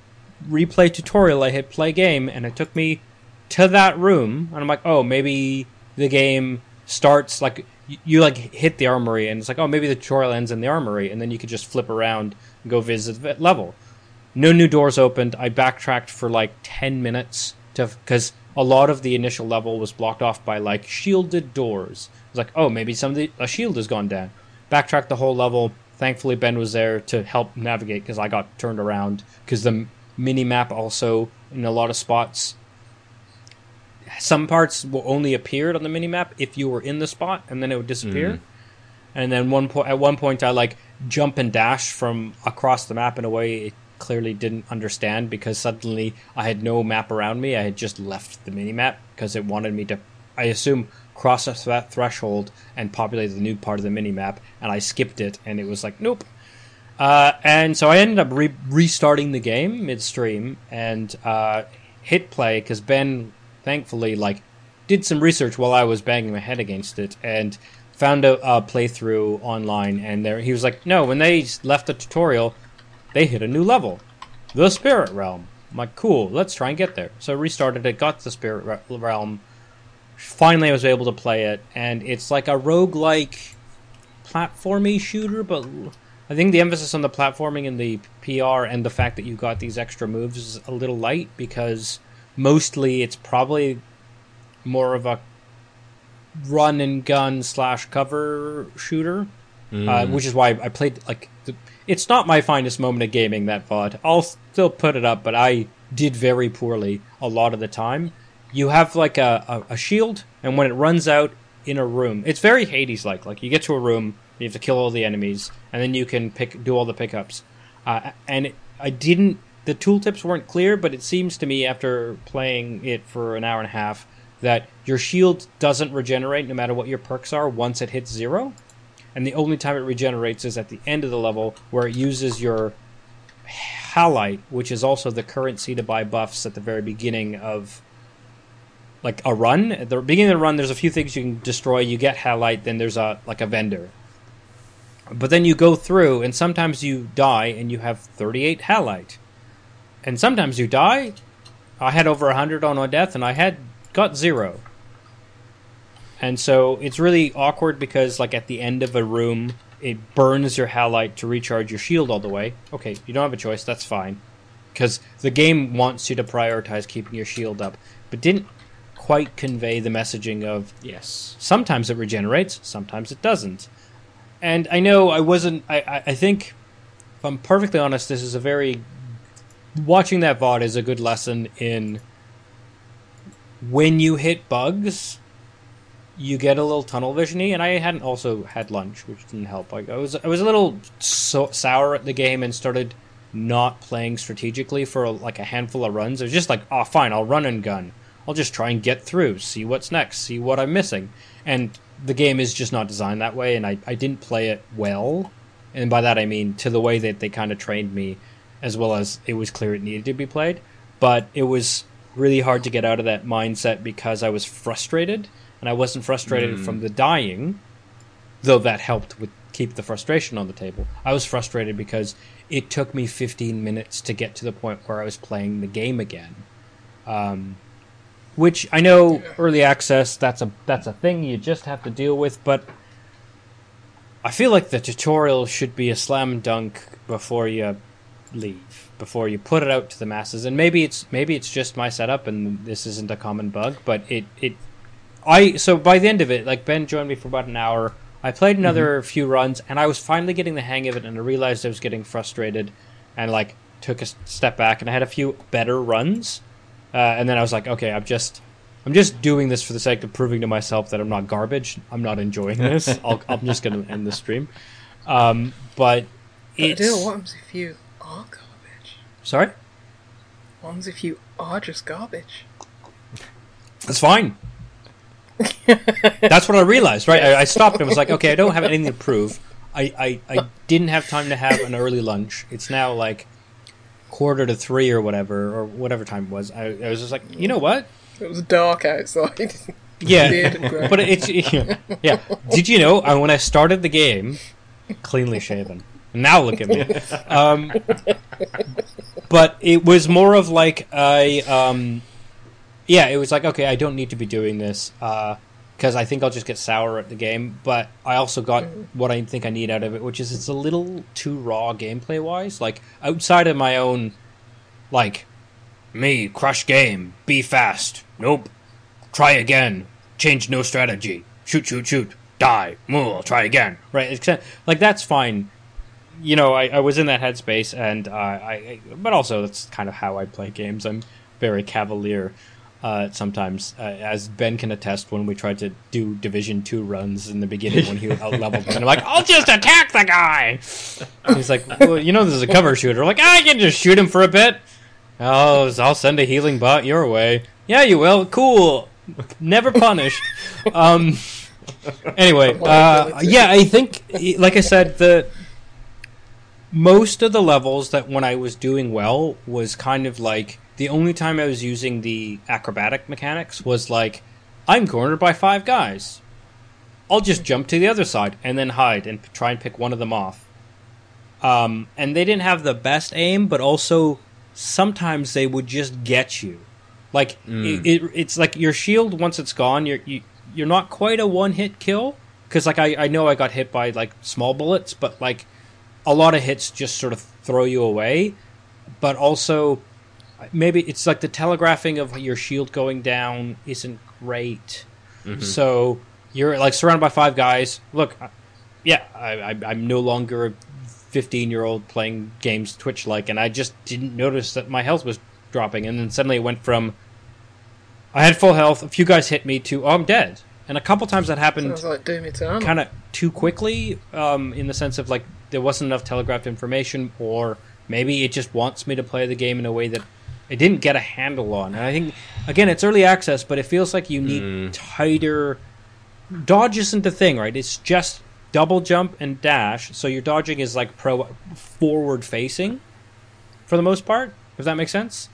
replay tutorial i hit play game and it took me to that room and i'm like oh maybe the game starts like you, you like hit the armory and it's like oh maybe the tutorial ends in the armory and then you could just flip around and go visit the level. No new doors opened. I backtracked for like 10 minutes to because a lot of the initial level was blocked off by like shielded doors. It was like oh maybe some the a shield has gone down. Backtracked the whole level. Thankfully ben was there to help navigate because i got turned around because the mini map also in a lot of spots some parts will only appeared on the mini map if you were in the spot and then it would disappear and then one point at one point i like jump and dash from across the map in a way it clearly didn't understand because suddenly I had no map around me. I had just left the mini map because it wanted me to, I assume, cross a th- threshold and populate the new part of the mini map, and I skipped it, and it was like, nope. Uh, and so I ended up re- restarting the game midstream and uh, hit play because Ben, thankfully, like did some research while I was banging my head against it and found a, a playthrough online. And there, he was like, "No, when they left the tutorial, they hit a new level, the Spirit Realm." I'm like, "Cool, let's try and get there." So I restarted it, got to the Spirit Re- Realm. Finally, I was able to play it, and it's like a roguelike platformy shooter, but I think the emphasis on the platforming and the PR and the fact that you got these extra moves is a little light because mostly it's probably more of a run and gun slash cover shooter, uh, which is why I played like the, it's not my finest moment of gaming that VOD. I'll still put it up, but I did very poorly a lot of the time. You have like a, a, a shield, and when it runs out in a room, it's very Hades like. Like you get to a room, you have to kill all the enemies, and then you can pick do all the pickups. Uh, and it, I didn't. The tooltips weren't clear, but it seems to me after playing it for an hour and a half that your shield doesn't regenerate no matter what your perks are once it hits zero. And the only time it regenerates is at the end of the level where it uses your halite, which is also the currency to buy buffs at the very beginning of like a run. At the beginning of the run, there's a few things you can destroy. You get halite, then there's a like a vendor. But then you go through, and sometimes you die, and you have 38 halite. And sometimes you die. I had over 100 on my death, and I had got zero. And so it's really awkward because, like, at the end of a room, it burns your halite to recharge your shield all the way. Okay, you don't have a choice, that's fine. Because the game wants you to prioritize keeping your shield up, but didn't quite convey the messaging of Yes. sometimes it regenerates, sometimes it doesn't. And I know I wasn't. I, I, I think, if I'm perfectly honest, this is a very. Watching that VOD is a good lesson in when you hit bugs, you get a little tunnel visiony. And I hadn't also had lunch, which didn't help. Like I was, I was a little so, sour at the game and started not playing strategically for like a handful of runs. It was just like, oh, fine, I'll run and gun. I'll just try and get through, see what's next, see what I'm missing. And the game is just not designed that way, and I, I didn't play it well. And by that I mean to the way that they kind of trained me, as well as it was clear it needed to be played. But it was really hard to get out of that mindset because I was frustrated, and I wasn't frustrated from the dying, though that helped with keep the frustration on the table. I was frustrated because it took me 15 minutes to get to the point where I was playing the game again. Um, which I know early access that's a that's a thing you just have to deal with, but I feel like the tutorial should be a slam dunk before you leave, before you put it out to the masses. And maybe it's maybe it's just my setup and this isn't a common bug, but it it I so by the end of it, like Ben joined me for about an hour. I played another few runs and I was finally getting the hang of it and I realized I was getting frustrated and like took a step back and I had a few better runs. Uh, and then I was like, okay, I'm just, I'm just doing this for the sake of proving to myself that I'm not garbage. I'm not enjoying this. I'll, I'm just going to end the stream. Um, but it's Adil, what happens if you are garbage? sorry, Ones if you are just garbage? That's fine. That's what I realized, right? I, I stopped and was like, okay, I don't have anything to prove. I, I, I didn't have time to have an early lunch. It's now like quarter to three or whatever, or whatever time it was. I, I was just like, you know what? It was dark outside. Yeah, Beard and grey. but it's yeah, yeah. Did you know uh, when I started the game, cleanly shaven? Now look at me. Um, but it was more of like I, um, yeah, it was like okay, I don't need to be doing this because I think I'll just get sour at the game. But I also got what I think I need out of it, which is it's a little too raw gameplay wise. Like outside of my own, like me crush game, be fast. Nope. Try again. Change no strategy. Shoot, shoot, shoot. Die. Moo, try again. Right. It's like that's fine. You know, I, I was in that headspace, and uh, I. But also, that's kind of how I play games. I'm very cavalier. Uh, sometimes, uh, as Ben can attest, when we tried to do Division Two runs in the beginning when he out leveled, and I'm like, "I'll just attack the guy." He's like, well, "You know, this is a cover shooter." Like, I can just shoot him for a bit. Oh, I'll send a healing bot your way. Yeah, you will. Cool. Never punished. Um. Anyway, uh, yeah, I think, like I said, the most of the levels that when I was doing well was kind of like the only time I was using the acrobatic mechanics was like I'm cornered by five guys. I'll just jump to the other side and then hide and try and pick one of them off. Um, and they didn't have the best aim, but also sometimes they would just get you. Like it, it, it's like your shield once it's gone, you're you, you're not quite a one hit kill because like I, I know I got hit by like small bullets, but like a lot of hits just sort of throw you away. But also maybe it's like the telegraphing of your shield going down isn't great. So you're like surrounded by five guys. Look, yeah, I, I, I'm no longer a 15 year old playing games Twitch like, and I just didn't notice that my health was dropping, and then suddenly it went from I had full health, a few guys hit me to oh, I'm dead, and a couple times that happened like kind of too quickly um, in the sense of like there wasn't enough telegraphed information or maybe it just wants me to play the game in a way that it didn't get a handle on and i think again it's early access but it feels like you need mm. tighter dodge isn't the thing right it's just double jump and dash so your dodging is like pro forward facing for the most part if that makes sense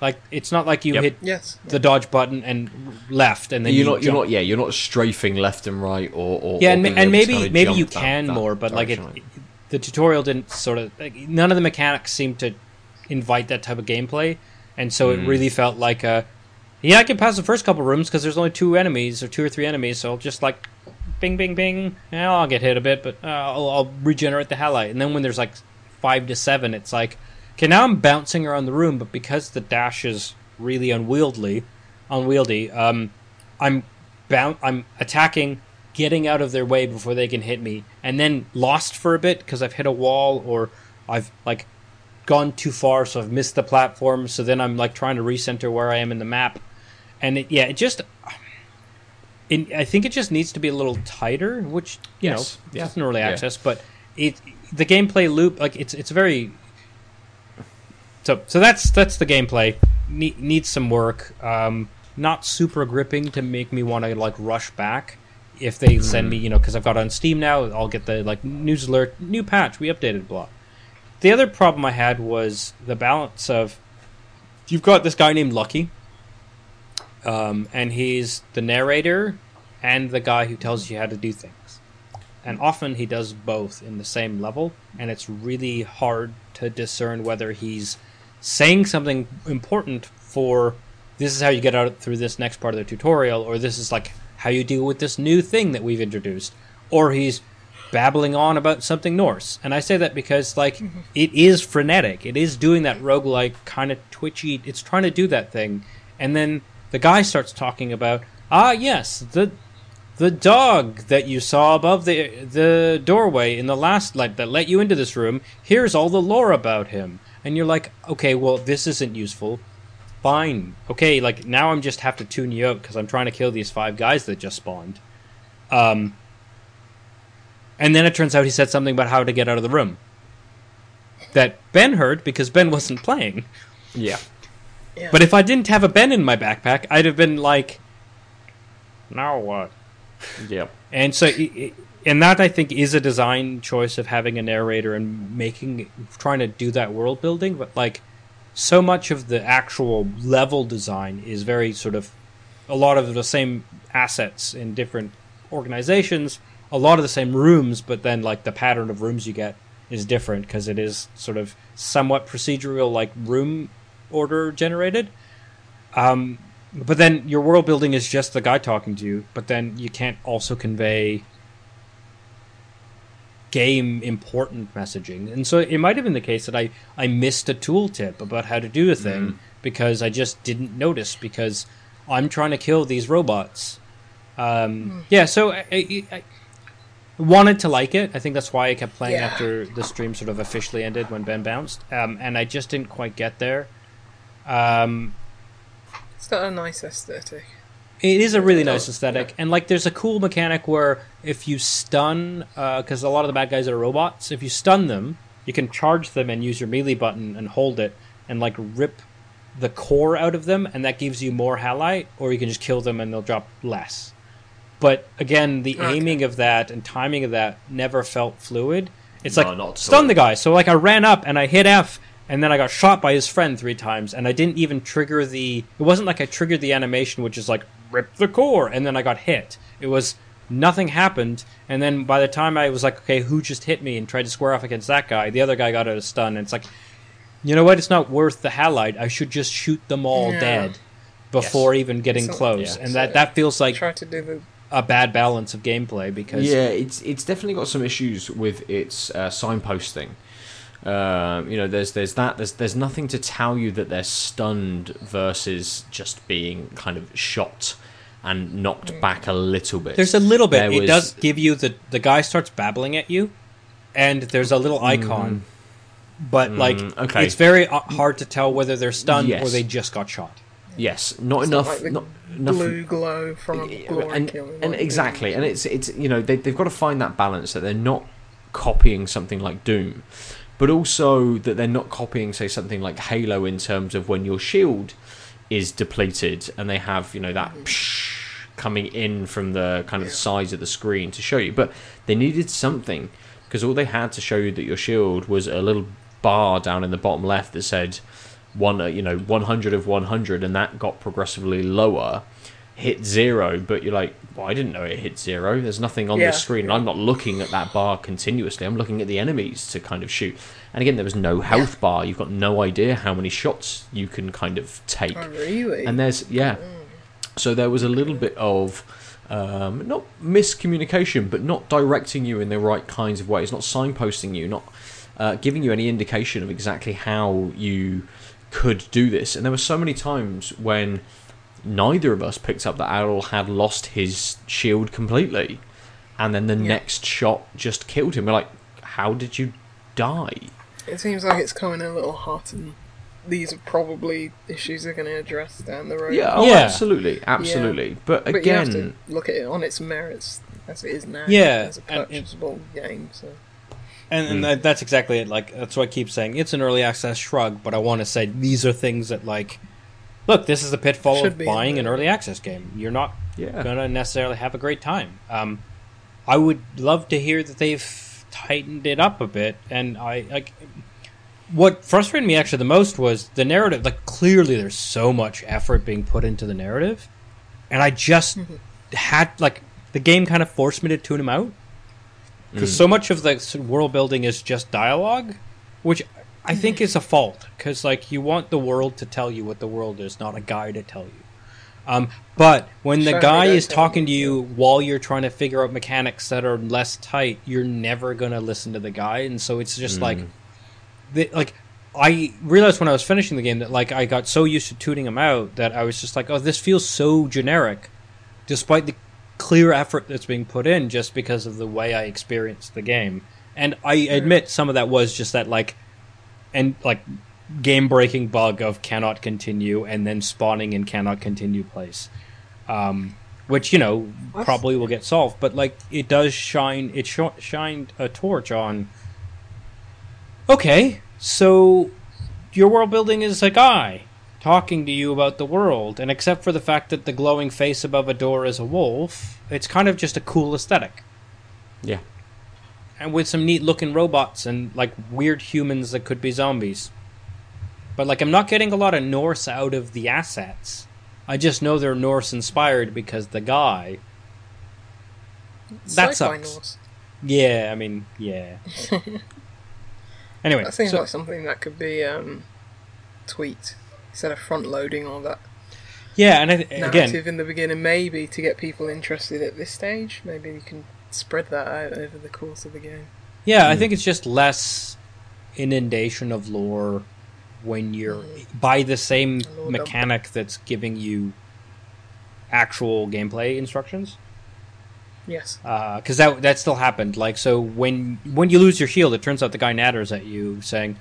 like it's not like you Yep. hit Yes. the dodge button and left and then you're you not. You're jump. not. Yeah, you're not strafing left and right, or, or yeah, or and, and maybe maybe you can that more, but like it, directionally. The tutorial didn't sort of like, none of the mechanics seemed to invite that type of gameplay, and so Hmm. it really felt like a yeah, I can pass the first couple rooms because there's only two enemies or two or three enemies, so I'll just like bing, bing, bing. Yeah, I'll get hit a bit, but uh, I'll, I'll regenerate the hell out. And then when there's like five to seven, it's like okay, now I'm bouncing around the room, but because the dash is really unwieldy, unwieldy, um, I'm bound, I'm attacking, getting out of their way before they can hit me, and then lost for a bit because I've hit a wall or I've like gone too far, so I've missed the platform. So then I'm like trying to recenter where I am in the map, and it, yeah, it just. It, I think it just needs to be a little tighter, which you Yes. know, Yeah. it's an early Yeah. access, but it the gameplay loop like it's it's very so so that's that's the gameplay ne- needs some work um not super gripping to make me want to like rush back if they send me you know because i've got it on steam now i'll get the like news alert new patch we updated blah. The other problem i had was the balance of you've got this guy named lucky um, and he's the narrator and the guy who tells you how to do things. And often he does both in the same level and it's really hard to discern whether he's saying something important for this is how you get out through this next part of the tutorial or this is like how you deal with this new thing that we've introduced or he's babbling on about something Norse. And I say that because like it is frenetic. It is doing that roguelike kind of twitchy it's trying to do that thing. And then the guy starts talking about ah yes, the the dog that you saw above the the doorway in the last light that let you into this room here's all the lore about him and you're like okay well this isn't useful fine okay like now i'm just have to tune you out because i'm trying to kill these five guys that just spawned um and then it turns out he said something about how to get out of the room that ben heard because ben wasn't playing yeah. Yeah. but if i didn't have a ben in my backpack i'd have been like now what Yeah. and so, i- i- and that I think is a design choice of having a narrator and making, trying to do that world building. But like, so much of the actual level design is very sort of a lot of the same assets in different organizations, a lot of the same rooms, but then like the pattern of rooms you get is different because it is sort of somewhat procedural, like room order generated. Um, but then your world building is just the guy talking to you, but then you can't also convey game important messaging. And so it might have been the case that I, I missed a tooltip about how to do a thing because I just didn't notice because I'm trying to kill these robots. Um, Yeah, so I, I, I wanted to like it. I think that's why I kept playing Yeah. after the stream sort of officially ended when Ben bounced. Um, and I just didn't quite get there. Um, It's got a nice aesthetic. It is a really nice aesthetic, and like there's a cool mechanic where if you stun, uh, because a lot of the bad guys are robots, if you stun them, you can charge them and use your melee button and hold it and like rip the core out of them, and that gives you more halite, or you can just kill them and they'll drop less. But again, the Okay. aiming of that and timing of that never felt fluid. It's No, like stun the guy. So like I ran up and I hit F and then I got shot by his friend three times and I didn't even trigger the it wasn't like I triggered the animation which is like rip the core and then I got hit. It was nothing happened and then by the time I was like okay who just hit me and tried to square off against that guy the other guy got out of stun and it's like you know what it's not worth the halite I should just shoot them all Yeah. dead before even getting So- close Yeah. and that that feels like Try to do the a bad balance of gameplay because Yeah, it's it's definitely got some issues with its uh, signposting. Um, you know, there's there's that there's there's nothing to tell you that they're stunned versus just being kind of shot and knocked back a little bit. There's a little bit. There it was- does give you the the guy starts babbling at you, and there's a little icon, but like Mm, okay. it's very uh, hard to tell whether they're stunned or they just got shot. yes, not It's not enough. like the not enough blue glow from a glory and, kill. and exactly, and it's it's you know they they've got to find that balance that they're not copying something like Doom, but also that they're not copying say something like Halo in terms of when your shield is depleted and they have you know that coming in from the kind of sides of the screen to show you, but they needed something because all they had to show you that your shield was a little bar down in the bottom left that said one uh, you know 100 of 100 and that got progressively lower hit zero but you're like well i didn't know it hit zero. There's nothing on Yeah. the screen and i'm not looking at that bar continuously. I'm looking at the enemies to kind of shoot. And again there was no health bar. You've got no idea how many shots you can kind of take. Oh, really? and there's yeah. So there was a little bit of um, not miscommunication but not directing you in the right kinds of ways not signposting you not uh, giving you any indication of exactly how you could do this. And there were so many times when neither of us picked up that Errol had lost his shield completely and then the Yeah. next shot just killed him we're like how did you die It seems like it's coming a little hot, and these are probably issues they're going to address down the road. yeah oh Yeah. absolutely absolutely but but again you have to look at it on its merits as it is now. Yeah, as a and purchasable game. So And, and hmm. that, that's exactly it. Like that's what I keep saying. It's an early access shrug, but I want to say these are things that like, look, this is the pitfall Should of buying an early access game. You're not yeah gonna necessarily have a great time. Um, I would love to hear that they've tightened it up a bit, and I like. What frustrated me actually the most was the narrative. Like clearly, there's so much effort being put into the narrative, and I just had like the game kind of forced me to tune them out because so much of the world building is just dialogue, which I think is a fault because like you want the world to tell you what the world is, not a guy to tell you. Um, but when the Sure, guy is talking to you while you're trying to figure out mechanics that are less tight, you're never gonna listen to the guy, and so it's just like, the, like I realized when I was finishing the game that like I got so used to tuning him out that I was just like, oh, this feels so generic, despite the clear effort that's being put in, just because of the way I experienced the game. And I admit some of that was just that like, and like game breaking bug of cannot continue and then spawning in cannot continue place. Um, which you know What? probably will get solved, but like it does shine. It sh- shined a torch on. Okay, so your world building is a guy talking to you about the world, and except for the fact that the glowing face above a door is a wolf, it's kind of just a cool aesthetic yeah and with some neat looking robots and like weird humans that could be zombies. But like I'm not getting a lot of Norse out of the assets. I just know they're Norse inspired because the guy. That Sci-fi sucks. Norse. Yeah, I mean, yeah. anyway, That seems so- like something that could be um, tweaked instead of front loading all that yeah, and I, again, narrative in the beginning, maybe to get people interested at this stage. Maybe you can spread that out over the course of the game. Yeah, I hmm. think it's just less inundation of lore when you're hmm. by the same Lore dump. mechanic that's giving you actual gameplay instructions. Yes. Uh, because that that still happened. Like so, when when you lose your shield, it turns out the guy natters at you saying,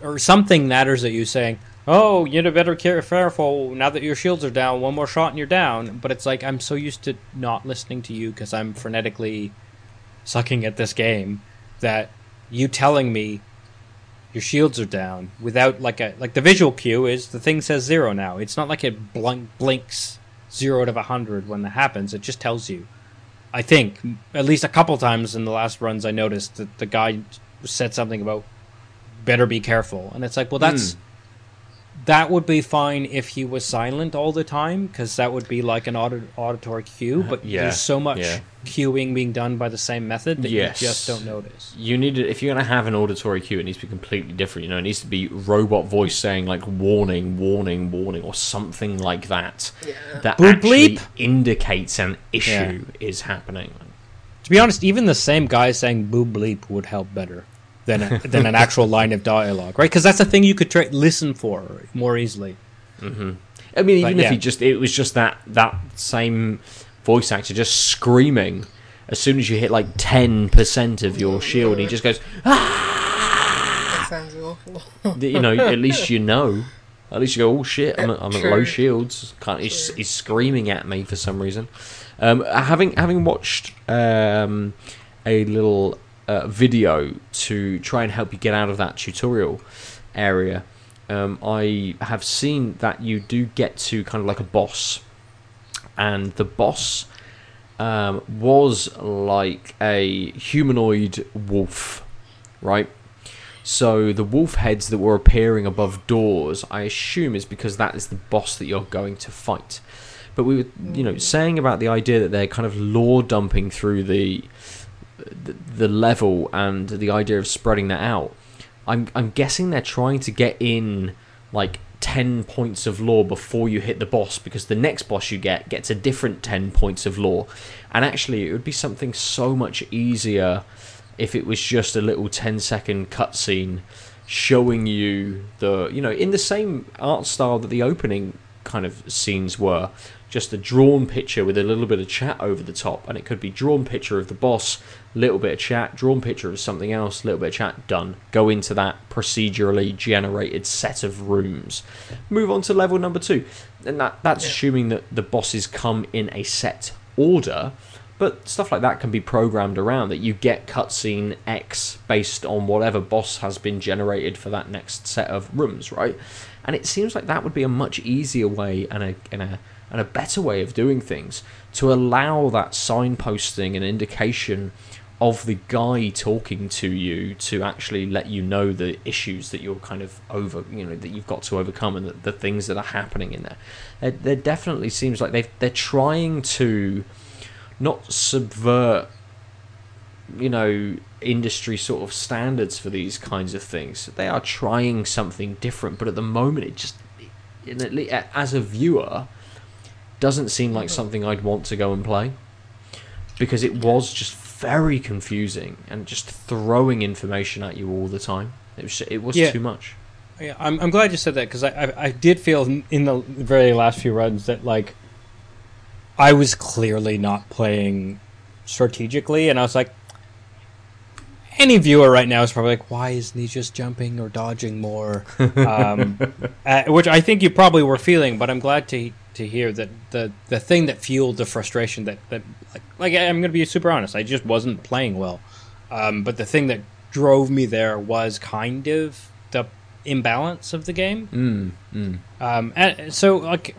or something natters at you saying, oh, you'd better be careful now that your shields are down. One more shot and you're down. But it's like I'm so used to not listening to you because I'm frenetically sucking at this game that you telling me your shields are down without like a like the visual cue is the thing says zero now. It's not like it blink, blinks zero out of a hundred when that happens. It just tells you. I think at least a couple times in the last runs I noticed that the guy said something about better be careful, and it's like, well, that's hmm. That would be fine if he was silent all the time because that would be like an audit, auditory cue. Uh, but Yeah, there's so much yeah. cueing being done by the same method that Yes. you just don't notice. You need to, if you're going to have an auditory cue, it needs to be completely different. You know, it needs to be robot voice saying like warning, warning, warning, or something like that. Yeah. That Boop actually bleep. indicates an issue is happening. To be honest, even the same guy saying "boo bleep" would help better than a, than an actual line of dialogue, right? Because that's a thing you could tra- listen for more easily. I mean, But even if yeah. he just it was just that that same voice actor just screaming as soon as you hit like ten percent of your shield, and he just goes, That sounds awful. you know, at least you know. At least you go, oh shit, I'm, at- I'm at low shields. Can't, he's, he's screaming at me for some reason. Um, having having watched um, a little uh, video to try and help you get out of that tutorial area, um, I have seen that you do get to kind of like a boss, and the boss um, was like a humanoid wolf, right? So the wolf heads that were appearing above doors, I assume, is because that is the boss that you're going to fight. But we were, you know, saying about the idea that they're kind of lore dumping through the the, level and the idea of spreading that out. I'm I'm guessing they're trying to get in like 10 points of lore before you hit the boss because the next boss you get gets a different 10 points of lore. And actually it would be something so much easier if it was just a little 10 second cutscene showing you the you know in the same art style that the opening kind of scenes were just a drawn picture with a little bit of chat over the top and it could be drawn picture of the boss little bit of chat drawn picture of something else little bit of chat done. Go into that procedurally generated set of rooms. Move on to level number two. And that that's assuming that the bosses come in a set order but stuff like that can be programmed around that you get cutscene X based on whatever boss has been generated for that next set of rooms, right? And it seems like that would be a much easier way and a and a and a better way of doing things to allow that signposting and indication of the guy talking to you to actually let you know the issues that you're kind of over, you know, that you've got to overcome and the, the things that are happening in there. There, there definitely seems like they they're trying to not subvert you know industry sort of standards for these kinds of things. They are trying something different but at the moment it just in at le- as a viewer doesn't seem like mm-hmm. something I'd want to go and play. Because it was just very confusing and just throwing information at you all the time it was it was Yeah. too much Yeah, I'm, I'm glad you said that because I, I I did feel in- the very last few runs that like I was clearly not playing strategically, and I was like, any viewer right now is probably like, why isn't he just jumping or dodging more? um, uh, which I think you probably were feeling, but I'm glad to to hear that the the thing that fueled the frustration that that like, I'm going to be super honest, I just wasn't playing well. Um, but the thing that drove me there was kind of the imbalance of the game. mm, mm. Um, and so, like,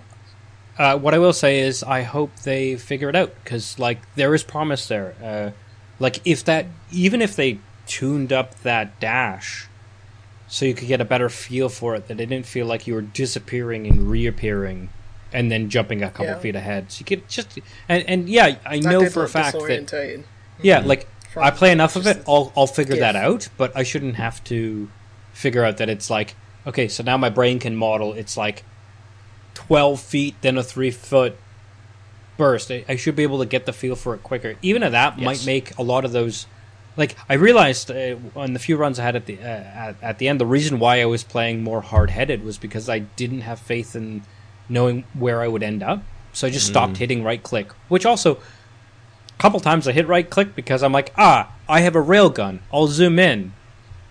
uh, what I will say is, I hope they figure it out because, like, there is promise there. Uh, like, if that, even if they tuned up that dash, so you could get a better feel for it, that it didn't feel like you were disappearing and reappearing, and then jumping a couple Yeah. feet ahead. So you could just, and and yeah, I That know for a fact that yeah, like From I play enough of it, I'll I'll figure that out. But I shouldn't have to figure out that it's like okay, so now my brain can model it's like twelve feet, then a three foot burst. I, I should be able to get the feel for it quicker. Even at that might make a lot of those. Like I realized uh, on the few runs I had at the uh, at, at the end, the reason why I was playing more hard headed was because I didn't have faith in knowing where I would end up. So I just stopped hitting right click, which also a couple times I hit right click because I'm like, ah, I have a rail gun. I'll zoom in.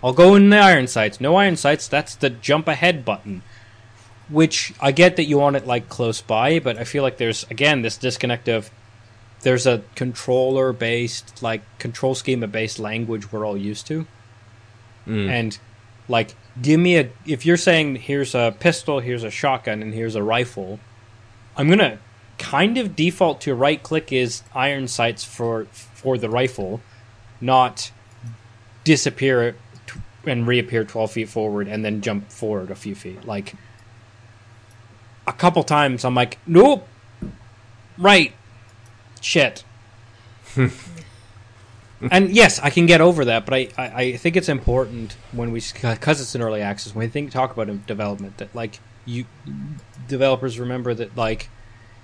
I'll go in the iron sights. No iron sights. That's the jump ahead button. which I get that you want it like close by, but I feel like there's again this disconnect of there's a controller based like control schema based language we're all used to, Mm. and like give me a if you're saying here's a pistol, here's a shotgun, and here's a rifle, I'm gonna kind of default to right click is iron sights for for the rifle, not disappear and reappear 12 feet forward and then jump forward a few feet. Like a couple times, I'm like, nope, right, shit. and yes, I can get over that, but I, I, I think it's important when we because it's an early access when we think talk about development that like you developers remember that like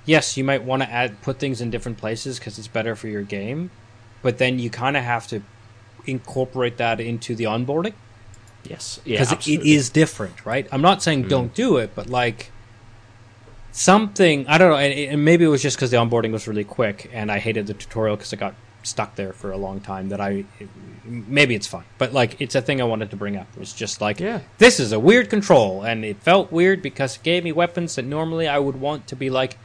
yes, you might want to add put things in different places because it's better for your game, but then you kind of have to incorporate that into the onboarding Yes. Yeah. because it absolutely. different, right? I'm not saying mm. don't do it, but like something I don't know, and, and maybe it was just because the onboarding was really quick, and I hated the tutorial because it got stuck there for a long time. That I maybe it's fine, but like it's a thing I wanted to bring up. It was just like Yeah. this is a weird control, and it felt weird because it gave me weapons that normally I would want to be like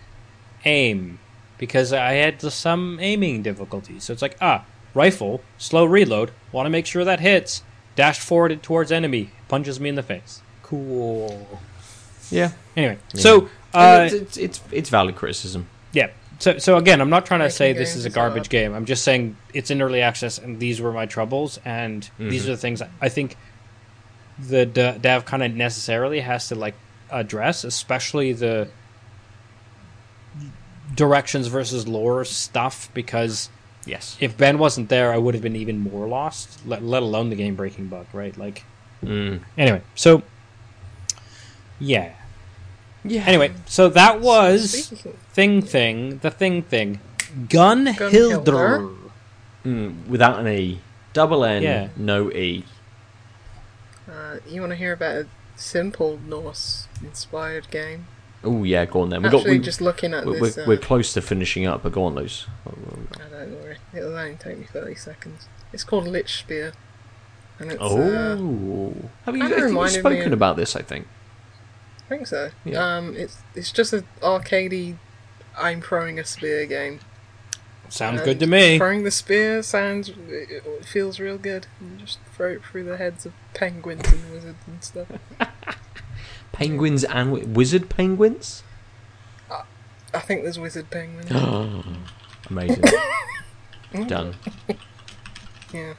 aim because I had some aiming difficulties. So it's like ah, rifle, slow reload, want to make sure that hits. Dash forward towards enemy, punches me in the face. Cool. Yeah. Anyway, Yeah. so uh, it's, it's it's it's valid criticism. yeah. So so again, I'm not trying to say this is a garbage hard. game. I'm just saying it's in early access, and these were my troubles, and these Mhm. are the things I think the d- dev kind of necessarily has to like address, especially the directions versus lore stuff, because Yes. if Ben wasn't there, I would have been even more lost. Let, let alone the game breaking bug, right? Like Mm. anyway, so yeah. Yeah. Anyway, so that was thing thing the thing thing Gunhilder. Gunhilder. Mm, without an E, double N, Yeah. no E. Uh, you want to hear about a simple Norse-inspired game? Oh yeah, go on then. We Actually, got we, just looking at we're, this, we're, uh, we're close to finishing up, but go on, Luz. I don't worry. It'll only take me thirty seconds. It's called Lichtspeer, and it's. Oh, Uh, have you, I think you've spoken of- about this? I think. I think so. Yeah. Um, it's it's just an arcadey. I'm throwing a spear game. Sounds And good to me. Throwing the spear sounds, it it feels real good. You just throw it through the heads of penguins and wizards and stuff. Penguins and wizard penguins. I think there's wizard penguins. Amazing. Done. yeah,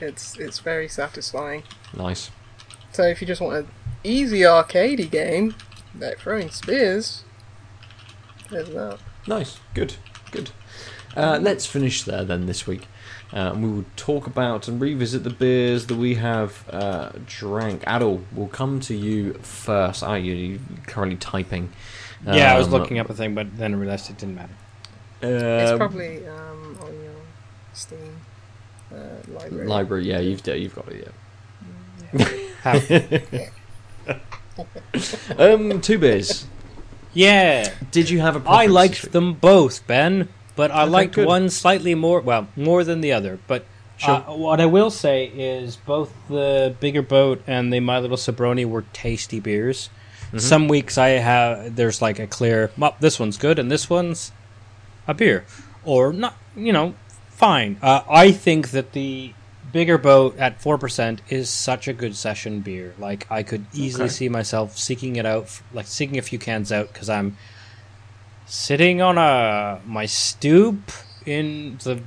it's it's very satisfying. Nice. So if you just want an easy arcadey game about throwing spears, there's that. Nice. Good. Good. Uh, let's finish there then this week. Uh, and we will talk about and revisit the beers that we have uh, drank. Adel, we'll come to you first. Are you currently typing? yeah, I was Um, looking up a thing, but then I realized it didn't matter. It's uh, probably um, on your Steam uh, library. library. Yeah, you've you've got it. Yeah. How? Um, two beers. yeah, Did you have a? I liked them both, Ben, but I Okay, liked good. one slightly more. Well, more than the other. But Sure. uh, what I will say is both the Bigger Boat and the My Little Sabroni were tasty beers. Mm-hmm. Some weeks I have there's like a clear. Well, this one's good, and this one's a beer, or not. You know, fine. Uh, I think that the Bigger Boat at four percent is such a good session beer. Like I could easily Okay. see myself seeking it out, like seeking a few cans out because I'm sitting on a my stoop in the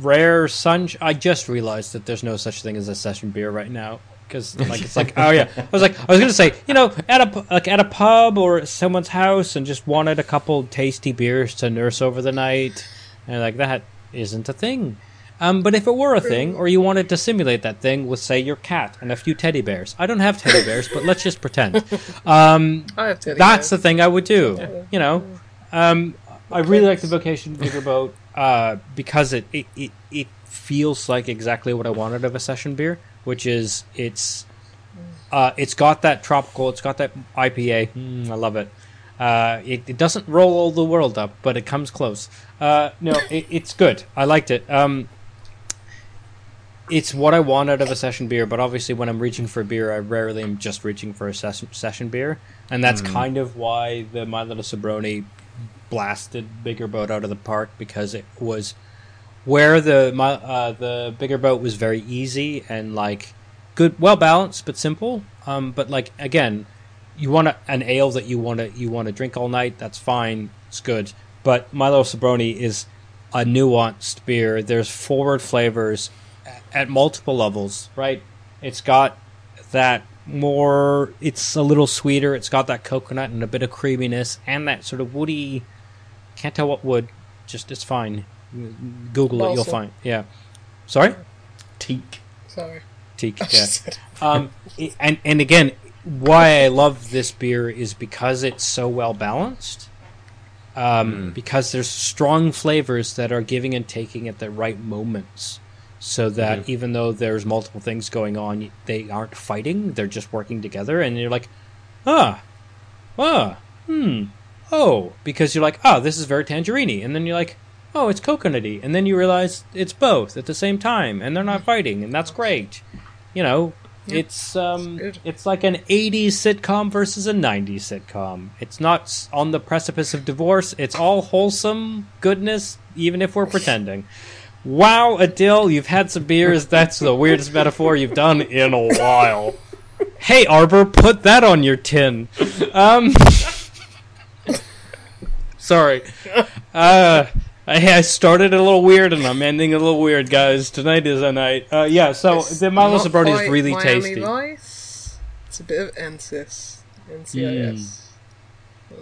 rare sun. I just realized that there's no such thing as a session beer right now. Because like it's like oh yeah, I was like I was gonna say you know at a like at a pub or someone's house and just wanted a couple tasty beers to nurse over the night, and like that isn't a thing. Um, but if it were a thing, or you wanted to simulate that thing with say your cat and a few teddy bears, I don't have teddy bears, but let's just pretend. Um, I have teddy that's the thing I would do. You know, um, I really like the vocation bigger boat uh, because it, it, it it feels like exactly what I wanted of a session beer, which is it's uh, it's got that tropical, it's got that IPA. Mm, I love it. Uh, it. It doesn't roll all the world up, but it comes close. Uh, no, it, it's good. I liked it. Um, it's what I want out of a session beer, but obviously when I'm reaching for a beer, I rarely am just reaching for a ses- session beer, and that's kind of why the My Little Sabroni blasted Bigger Boat out of the park because it was where the my uh, the Bigger Boat was very easy and like good, well balanced but simple. Um, but like again, you want a, an ale that you want to you want to drink all night. That's fine, it's good. But My Little Sabroni is a nuanced beer. There's forward flavors at multiple levels, right? It's got that more. It's a little sweeter. It's got that coconut and a bit of creaminess and that sort of woody. Can't tell what wood. Just it's fine. Google it, you'll find. Yeah. Sorry. Teak. Sorry. Teak. I Yeah. um, and and again, why I love this beer is because it's so well balanced. Um, Because there's strong flavors that are giving and taking at the right moments, so that even though there's multiple things going on, they aren't fighting; they're just working together. And you're like, ah, ah, hmm, oh, because you're like, oh, this is very tangerine, and then you're like, oh, it's coconutty, and then you realize it's both at the same time, and they're not fighting, and that's great. You know, it's um, it's like an '80s sitcom versus a '90s sitcom. It's not on the precipice of divorce. It's all wholesome goodness, even if we're pretending. Wow, Adel, you've had some beers. That's the weirdest metaphor you've done in a while. Hey, Arbor, put that on your tin. Um, sorry. Uh, I, I started a little weird and I'm ending a little weird, guys. Tonight is a night. Uh, yeah, so It's the Milo not is really Miami tasty. Vice. It's a bit of NCIS. NCIS. Well,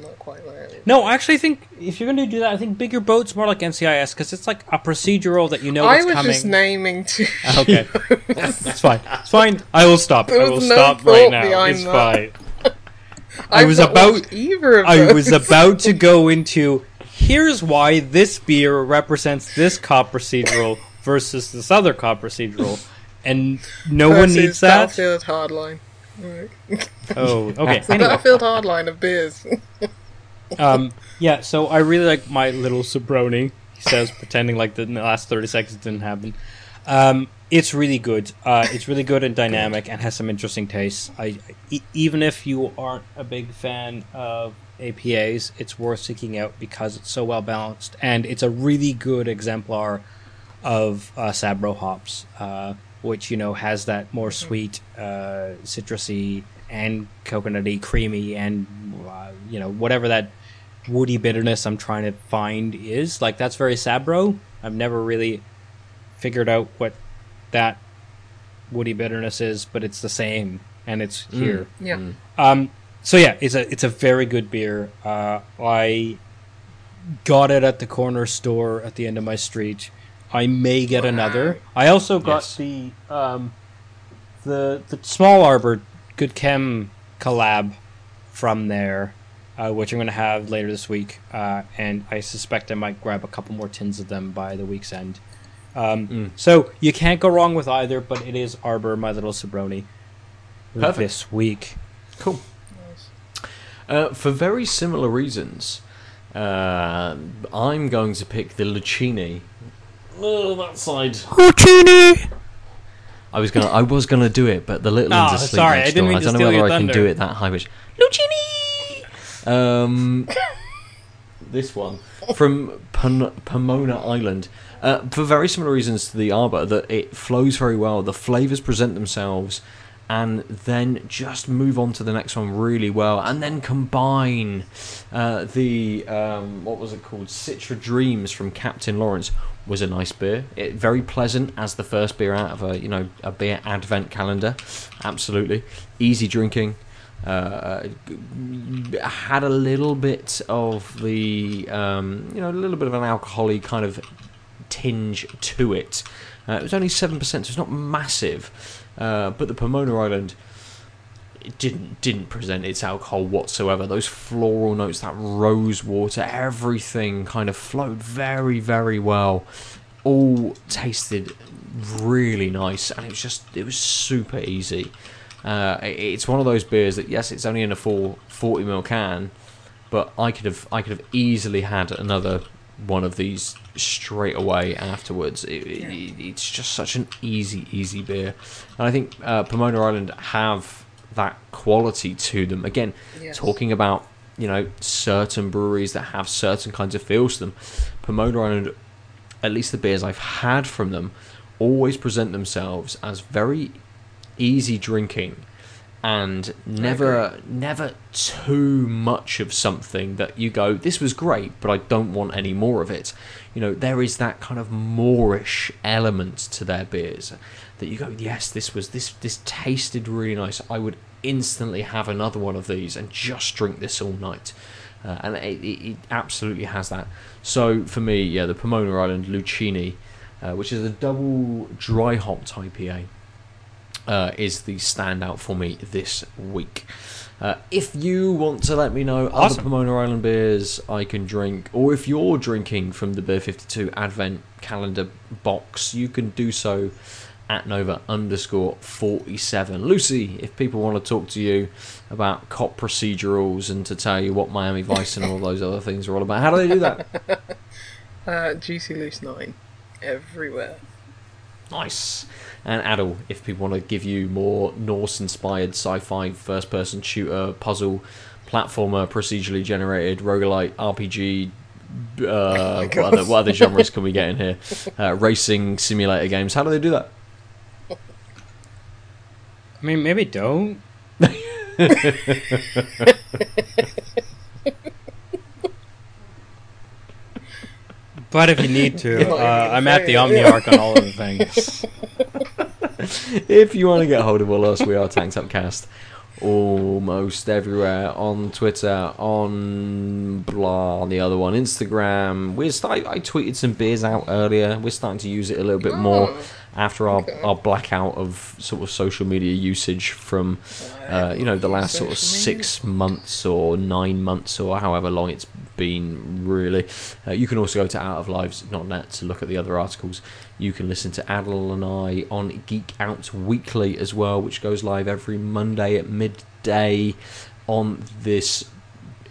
not quite Miami. No, I actually think if you're going to do that, I think bigger boats more like NCIS because it's like a procedural that you know I was coming. just naming two. Ah, okay, it's fine. It's fine. I will stop. There I will no stop right now. It's that. fine. I I've was about- either of I was about to go into here's why this beer represents this cop procedural versus this other cop procedural, and no one needs that. Battlefield Hardline. Right. Oh, okay. The Anyway, Battlefield Hardline of beers. um, yeah. So I really like my little Sabroni. He says, pretending like the last thirty seconds didn't happen. Um, it's really good. Uh, it's really good and dynamic, and has some interesting tastes. I, e- even if you aren't a big fan of APAs, it's worth seeking out because it's so well balanced, and it's a really good exemplar of uh, Sabro hops, uh, which you know has that more sweet, uh, citrusy, and coconutty, creamy, and uh, you know whatever that woody bitterness I'm trying to find is. Like that's very Sabro. I've never really figured out what that woody bitterness is, but it's the same, and it's here. yeah. Um, so yeah, it's a it's a very good beer. Uh, I got it at the corner store at the end of my street. I may get another. I also got Yes. the um, the the small arbor good chem collab from there, uh, which I'm going to have later this week, uh, and I suspect I might grab a couple more tins of them by the week's end. Um, So you can't go wrong with either, but it is Arbor, my little Sabroni, Perfect. this week. Cool. Uh, for very similar reasons, uh, I'm going to pick the Lucchini. Oh, that side. Lucchini. I was gonna, I was gonna do it, but the little Oh, one's asleep sorry, next I didn't door. mean I to don't know steal whether your I can do thunder. it that high pitch. Lucchini. Um, this one from Pon- Pomona Island. Uh, for very similar reasons to the Arbor, that it flows very well. The flavors present themselves, and then just move on to the next one really well, and then combine uh, the um, what was it called? Citra Dreams from Captain Lawrence was a nice beer. It very pleasant as the first beer out of a you know a beer advent calendar. Absolutely easy drinking. Uh, had a little bit of the um, you know a little bit of an alcoholy kind of tinge to it. Uh, it was only seven percent, so it's not massive. Uh, but the Pomona Island it didn't didn't present its alcohol whatsoever. Those floral notes, that rose water, everything kind of flowed very very well. All tasted really nice, and it was just it was super easy. Uh, it- it's one of those beers that yes, it's only in a full 40 ml can, but I could have I could have easily had another one of these straight away afterwards. It, it, it's just such an easy, easy beer, and I think uh, Pomona Island have that quality to them. Again, Yes. talking about you know certain breweries that have certain kinds of feels to them, Pomona Island, at least the beers I've had from them, always present themselves as very easy drinking and never never too much of something that you go this was great but I don't want any more of it. You know there is that kind of moreish element to their beers that you go yes this was this this tasted really nice. I would instantly have another one of these and just drink this all night. Uh, and it, it, it absolutely has that. So for me yeah the Pomona Island lucini uh, which is a double dry hopped IPA uh, is the standout for me this week. Uh, if you want to let me know other Pomona Island beers I can drink, or if you're drinking from the Beer 52 Advent calendar box, you can do so at Nova underscore 47. Lucy, if people want to talk to you about cop procedurals and to tell you what Miami Vice and all those other things are all about, how do they do that? Uh, Juicy Loose 9. Everywhere. Nice. And Adel, if people want to give you more Norse inspired sci fi first person shooter, puzzle, platformer, procedurally generated, roguelite, RPG, uh, what, other, what other genres can we get in here? Uh, racing simulator games. How do they do that? I mean, maybe don't. but if you need to, uh, I'm at the fair, Omni. Arc on all of the things. If you want to get hold of all us, we are Tanked Upcast almost everywhere on Twitter, on blah, on the other one, Instagram. We're start, I tweeted some beers out earlier. We're starting to use it a little bit more Oh, after our, okay. our blackout of sort of social media usage from uh, you know the last sort of Social media. six months or nine months or however long it's been really uh, you can also go to out of lives.net to look at the other articles you can listen to Adel and I on Geek Out Weekly as well which goes live every Monday at midday on this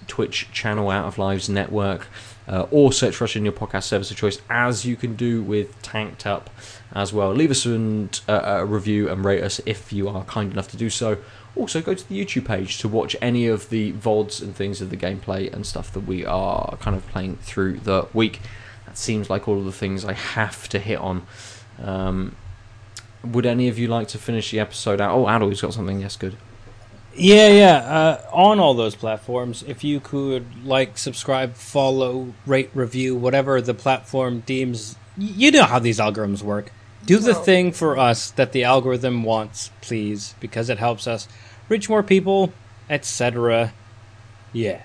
Twitch channel Out of Lives Network, uh, or search for us in your podcast service of choice, as you can do with Tanked Up as well. Leave us an, uh, a review and rate us if you are kind enough to do so. Also, go to the YouTube page to watch any of the VODs and things of the gameplay and stuff that we are kind of playing through the week. That seems like all of the things I have to hit on. Um, would any of you like to finish the episode out? Oh, Adel's got something. Yes, good. Yeah, yeah. Uh, on all those platforms, if you could like, subscribe, follow, rate, review, whatever the platform deems. You know how these algorithms work. Do the Well- thing for us that the algorithm wants, please, because it helps us reach more people, etc. Yeah.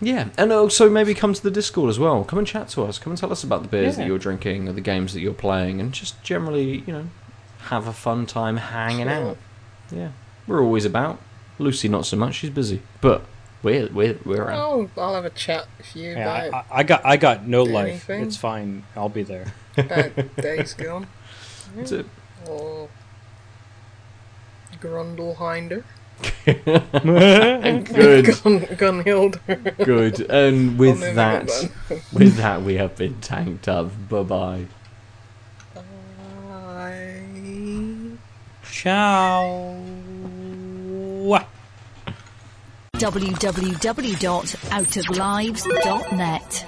Yeah, and uh, also maybe come to the Discord as well. Come and chat to us. Come and tell us about the beers that you're drinking or the games that you're playing, and just generally, you know, have a fun time hanging Sure. out. Yeah, we're always about. Lucy, not so much. She's busy, but we're we're we're around. Oh, I'll have a chat with you Yeah, I, I got I got no life. Anything? It's fine. I'll be there. about Days Gone That's it. or Grundlehinder. Good, Gun, Gunhilder. good. And with never that, with that, we have been tanked up. Bye bye. Bye. Ciao. www.outoflives.net.